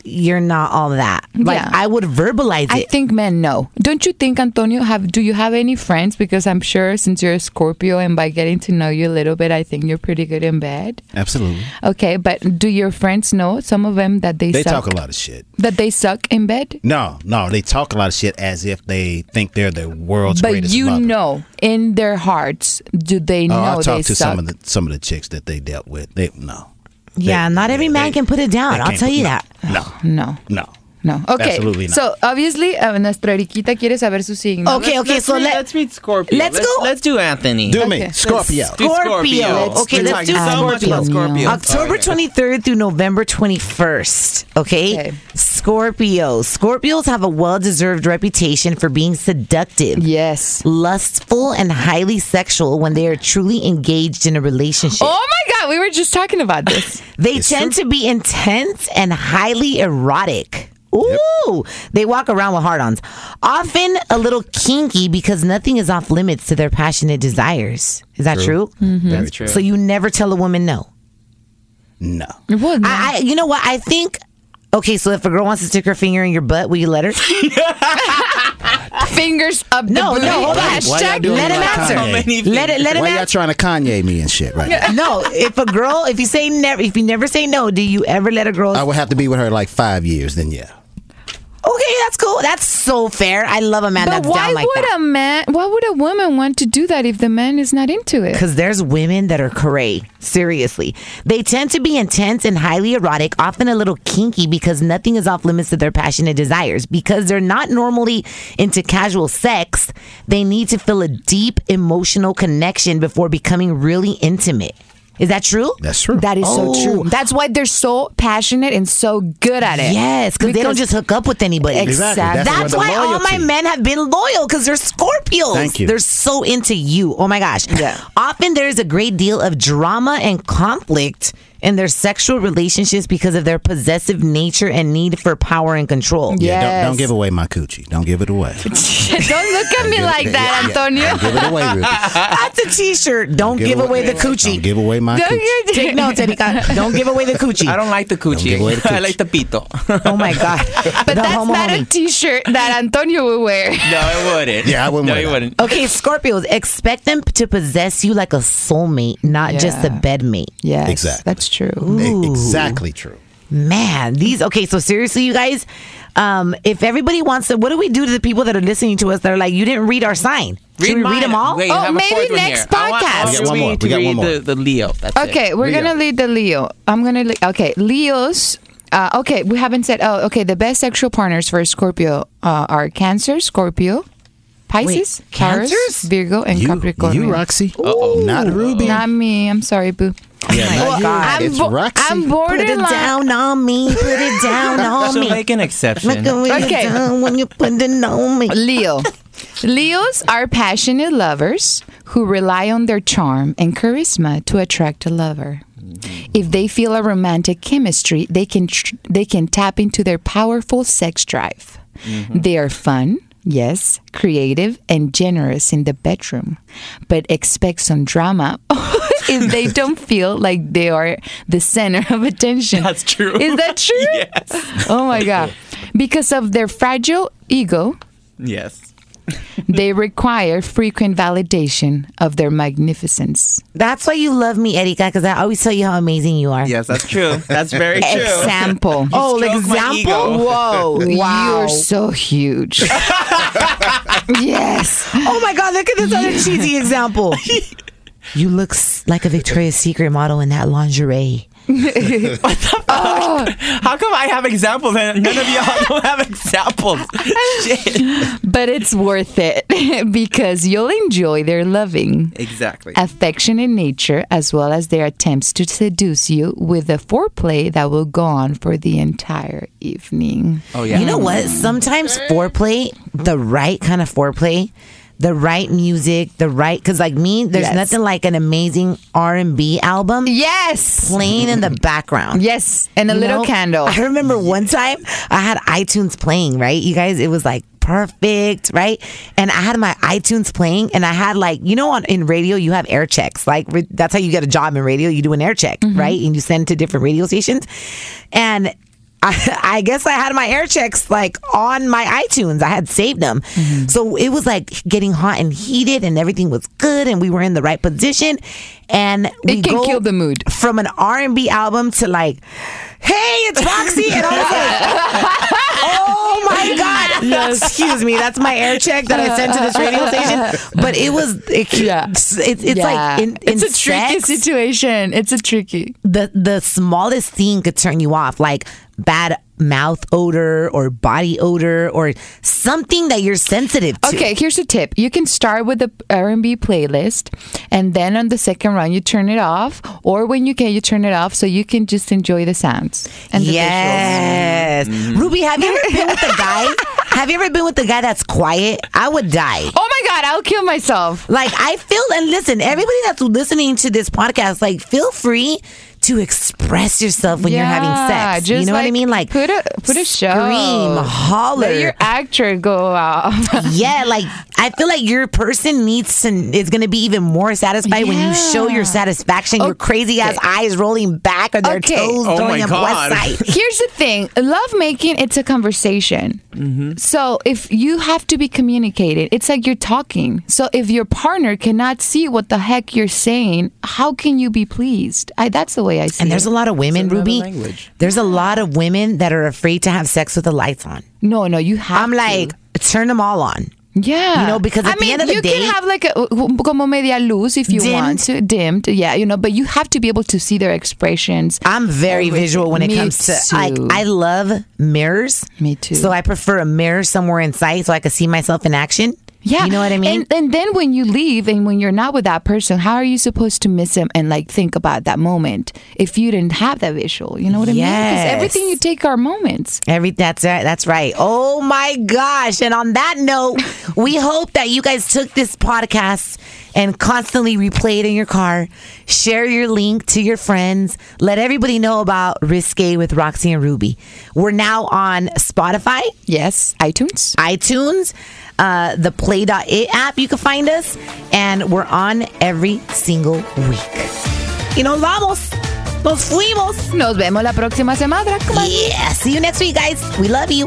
Speaker 1: you're not all that. Like
Speaker 2: Yeah.
Speaker 1: I would verbalize it.
Speaker 2: I think men know. Don't you think, Antonio? Have do you have any friends? Because I'm sure since you're a Scorpio, and by getting to know you a little bit, I think you're pretty good in bed.
Speaker 3: absolutely.
Speaker 2: Okay, but do your friends know some of them that they,
Speaker 3: They
Speaker 2: suck?
Speaker 3: talk a lot of shit.
Speaker 2: That they suck in bed.
Speaker 3: No, no, they talk a lot of shit as if they think they're the world's
Speaker 2: but
Speaker 3: greatest But
Speaker 2: you
Speaker 3: mother.
Speaker 2: know, in their hearts, do they
Speaker 3: Oh,
Speaker 2: know
Speaker 3: I
Speaker 2: they
Speaker 3: talked to
Speaker 2: suck?
Speaker 3: some of the some of the chicks that they dealt with. They no.
Speaker 1: Yeah, not every man
Speaker 3: they-
Speaker 1: can put it down. I'll tell you that.
Speaker 3: No,
Speaker 2: no,
Speaker 3: no.
Speaker 2: No. Okay,
Speaker 3: Absolutely not.
Speaker 2: so obviously, uh, nuestra Eriquita quiere saber su signo.
Speaker 1: Okay, okay,
Speaker 10: let's
Speaker 1: so
Speaker 10: read,
Speaker 1: let
Speaker 10: let's read Scorpio.
Speaker 1: let's
Speaker 10: let's
Speaker 1: go-
Speaker 10: Let's do Anthony.
Speaker 3: Do me,
Speaker 2: Okay.
Speaker 3: Scorpio.
Speaker 10: Do
Speaker 1: Scorpio.
Speaker 10: Let's-
Speaker 1: Okay, let's do
Speaker 10: so much about
Speaker 2: Scorpio.
Speaker 10: Scorpio.
Speaker 1: October 23rd through November 21st. Okay?
Speaker 2: Okay.
Speaker 1: Scorpio. Scorpios have a well deserved reputation for being seductive,
Speaker 2: Yes.
Speaker 1: lustful, and highly sexual when they are truly engaged in a relationship.
Speaker 2: Oh my God, we were just talking about this.
Speaker 1: they
Speaker 3: It's
Speaker 1: tend
Speaker 3: true.
Speaker 1: to be intense and highly erotic. Ooh, they walk around with hard ons. Often a little kinky because nothing is off limits to their passionate desires. Is that true?
Speaker 3: Very mm-hmm. true.
Speaker 1: So you never tell a woman no.
Speaker 3: No.
Speaker 2: Well, no.
Speaker 1: I, I, you know what? I think. Okay, so if a girl wants to stick her finger in your butt, will you let her?
Speaker 2: Fingers up
Speaker 1: No,
Speaker 2: booty.
Speaker 1: no, hold on.
Speaker 3: Why y'all
Speaker 2: Hashtag
Speaker 1: let him
Speaker 3: like
Speaker 1: answer.
Speaker 3: Kanye?
Speaker 1: Let it. Let him
Speaker 3: Why y'all
Speaker 1: answer.
Speaker 3: trying to Kanye me and shit right now?
Speaker 1: No, if a girl, if you say never, if you never say no, do you ever let a girl?
Speaker 3: I would have to be with her like five years, then yeah.
Speaker 1: Okay, that's cool. That's so fair. I love a man
Speaker 2: But
Speaker 1: that's down like that.
Speaker 2: Why would a man? Why would a woman want to do that if the man is not into it?
Speaker 1: Because there's women that are cray. Seriously. They tend to be intense and highly erotic, often a little kinky because nothing is off limits to their passionate desires. Because they're not normally into casual sex, they need to feel a deep emotional connection before becoming really intimate. Is that true?
Speaker 3: That's true.
Speaker 2: That is
Speaker 1: Oh.
Speaker 2: so true. Oh. That's why they're so passionate and so good at it.
Speaker 1: Yes, because they don't just hook up with anybody.
Speaker 2: Exactly.
Speaker 3: That's
Speaker 1: That's,
Speaker 3: where the
Speaker 1: why all my men have been loyal because they're Scorpios.
Speaker 3: Thank you.
Speaker 1: They're so into you. Oh my gosh.
Speaker 2: Yeah.
Speaker 1: Often there's a great deal of drama and conflict in their sexual relationships because of their possessive nature and need for power and control.
Speaker 3: Yeah, don't, don't give away my coochie. Don't give it away.
Speaker 2: don't look at me
Speaker 3: Give it-
Speaker 2: like that,
Speaker 3: yeah, yeah.
Speaker 2: Antonio.
Speaker 3: Don't give it away, Rubi.
Speaker 1: That's a t-shirt. Don't give, away the coochie.
Speaker 3: Don't give away my
Speaker 2: Don't
Speaker 3: coochie.
Speaker 2: get-
Speaker 1: Take notes, Erika. Don't give away the coochie.
Speaker 10: I don't like the
Speaker 3: give
Speaker 10: coochie.
Speaker 3: away the
Speaker 10: I like the pito.
Speaker 1: Oh my God.
Speaker 2: But
Speaker 1: The
Speaker 2: that's
Speaker 1: homo
Speaker 2: not a
Speaker 1: homie.
Speaker 2: t-shirt that Antonio would wear.
Speaker 10: no, it wouldn't.
Speaker 3: Yeah, I wouldn't
Speaker 10: No,
Speaker 3: wear
Speaker 10: you
Speaker 3: that.
Speaker 10: wouldn't.
Speaker 1: Okay, Scorpios, expect them to possess you like a soulmate, not just a bedmate.
Speaker 2: Yeah,
Speaker 3: Exactly.
Speaker 2: that's true.
Speaker 3: E- Exactly true.
Speaker 1: Man, these okay. So seriously, you guys, um, if everybody wants to, what do we do to the people that are listening to us that are like, you didn't read our sign? Should we
Speaker 10: mine.
Speaker 1: read them all?
Speaker 10: Wait,
Speaker 2: Oh,
Speaker 10: I have a
Speaker 2: maybe next
Speaker 10: here. I want-
Speaker 2: podcast.
Speaker 3: We got one
Speaker 10: Rubi
Speaker 3: more.
Speaker 10: to
Speaker 3: We got one more.
Speaker 10: The, the Leo. That's
Speaker 2: Okay,
Speaker 10: it.
Speaker 2: we're
Speaker 3: Leo.
Speaker 2: gonna lead the Leo. I'm gonna le- okay Leos. Uh, okay, we haven't said. Oh, okay. The best sexual partners for Scorpio uh, are Cancer, Scorpio, Pisces,
Speaker 1: Wait,
Speaker 2: Taurus, Virgo, and
Speaker 3: You,
Speaker 2: Capricorn.
Speaker 3: you RaqC? Oh Not Rubi.
Speaker 2: Not me. I'm sorry, boo.
Speaker 3: Yeah, not you.
Speaker 2: I'm,
Speaker 3: it's
Speaker 2: bo-
Speaker 3: RaqC.
Speaker 2: I'm
Speaker 1: Put it down on me. Put it down on
Speaker 10: So
Speaker 1: me.
Speaker 10: make an exception.
Speaker 1: Look at when
Speaker 2: Okay.
Speaker 1: you down when you put it on me.
Speaker 2: Leo. Leos are passionate lovers who rely on their charm and charisma to attract a lover. Mm-hmm. If they feel a romantic chemistry, they can tr- they can tap into their powerful sex drive. Mm-hmm. They are fun, yes, creative and generous in the bedroom, but expect some drama if they don't feel like they are the center of attention.
Speaker 10: That's true.
Speaker 2: Is that true?
Speaker 10: yes.
Speaker 2: Oh my god. Because of their fragile ego,
Speaker 10: Yes.
Speaker 2: they require frequent validation of their magnificence.
Speaker 1: That's why you love me, Erika, because I always tell you how amazing you are.
Speaker 10: Yes, that's true. That's very true.
Speaker 2: Example.
Speaker 1: Oh,
Speaker 10: stroke
Speaker 1: example? Whoa. Wow.
Speaker 2: You're so huge. yes.
Speaker 1: Oh my God, look at this other cheesy example. You look like a Victoria's Secret model in that lingerie. What the oh. fuck?
Speaker 10: How come I have examples and none of y'all don't have examples? Shit.
Speaker 2: But it's worth it because you'll enjoy their loving,
Speaker 10: Exactly.
Speaker 2: affectionate nature as well as their attempts to seduce you with a foreplay that will go on for the entire evening.
Speaker 10: Oh yeah.
Speaker 1: You know what? Sometimes foreplay, the right kind of foreplay, the right music, the right because like me, there's
Speaker 2: Yes.
Speaker 1: nothing like an amazing R and B album
Speaker 2: Yes.
Speaker 1: playing in the background.
Speaker 2: Yes. And a
Speaker 1: You
Speaker 2: little
Speaker 1: know,
Speaker 2: candle.
Speaker 1: I remember one time I had iTunes playing, right? You guys, it was like perfect, right? And I had my iTunes playing and I had like, you know, on in radio, you have air checks. Like re- that's how you get a job in radio. You do an air check, mm-hmm. right? And you send it to different radio stations. And I, I guess I had my air checks like on my iTunes. I had saved them. Mm-hmm. So it was like getting hot and heated and everything was good and we were in the right position. And we
Speaker 2: It can
Speaker 1: go
Speaker 2: kill the mood.
Speaker 1: from an R&B album to like, hey, it's RaqC. And I was like, oh my God. Excuse me. That's my air check that I sent to this radio station. But it was, it,
Speaker 2: Yeah.
Speaker 1: it's, it's
Speaker 2: Yeah.
Speaker 1: like, in, in
Speaker 2: it's a tricky situation. It's a tricky.
Speaker 1: the the smallest thing could turn you off, like bad mouth odor or body odor or something that you're sensitive to.
Speaker 2: Okay, here's a tip. You can start with the R&B playlist, and then on the second round you turn it off, or when you can you turn it off so you can just enjoy the sounds and the
Speaker 1: Yes. Mm-hmm. Rubi, have you ever been with a guy? Have you ever been with a guy that's quiet? I would die.
Speaker 2: Oh my god, I'll kill myself.
Speaker 1: Like I feel and listen, everybody that's listening to this podcast, like feel free to express yourself when you're having
Speaker 2: Yeah,
Speaker 1: sex. You know what I mean? Like
Speaker 2: put a put a show,
Speaker 1: scream, holler.
Speaker 2: let your actor go out.
Speaker 1: yeah, like I feel like your person needs to is going to be even more satisfied when you show your satisfaction, your crazy ass eyes rolling back or their
Speaker 2: Okay.
Speaker 1: toes
Speaker 2: Oh
Speaker 1: going
Speaker 10: my
Speaker 1: up
Speaker 10: God.
Speaker 1: west side.
Speaker 2: Here's the thing: love making it's a conversation. Mm-hmm. So if you have to be communicated, it's like you're talking. So if your partner cannot see what the heck you're saying, how can you be pleased? I, that's the way I see it.
Speaker 1: And there's
Speaker 2: it.
Speaker 1: a lot of women, Rubi.
Speaker 10: language.
Speaker 1: There's a lot of women that are afraid to have sex with the lights on.
Speaker 2: no, no, you have.
Speaker 1: I'm
Speaker 2: to.
Speaker 1: like, turn them all on.
Speaker 2: Yeah,
Speaker 1: You know, because at
Speaker 2: I
Speaker 1: the
Speaker 2: mean,
Speaker 1: end of the
Speaker 2: you
Speaker 1: day-
Speaker 2: can have like a como media luz if you
Speaker 1: Dimmed.
Speaker 2: want to dimmed, yeah, you know, but you have to be able to see their expressions.
Speaker 1: I'm very visual when it
Speaker 2: Me
Speaker 1: comes to like. I love mirrors.
Speaker 2: Me too.
Speaker 1: So I prefer a mirror somewhere in sight so I can see myself in action.
Speaker 2: Yeah,
Speaker 1: You know what I mean?
Speaker 2: And, and then when you leave and when you're not with that person, how are you supposed to miss him and like think about that moment if you didn't have that visual? You know what I mean? Because everything you take are moments.
Speaker 1: Every that's right. That's right. Oh my gosh! And on that note, we hope that you guys took this podcast and constantly replay it in your car. Share your link to your friends. Let everybody know about Risque with RaqC and Rubi. We're now on Spotify,
Speaker 2: Yes, iTunes.
Speaker 1: iTunes, uh, the Play.it app. You can find us, and we're on every single week. Y nos vamos. Nos fuimos.
Speaker 2: Nos vemos la próxima semana. Come on.
Speaker 1: Yeah. See you next week, guys. We love you.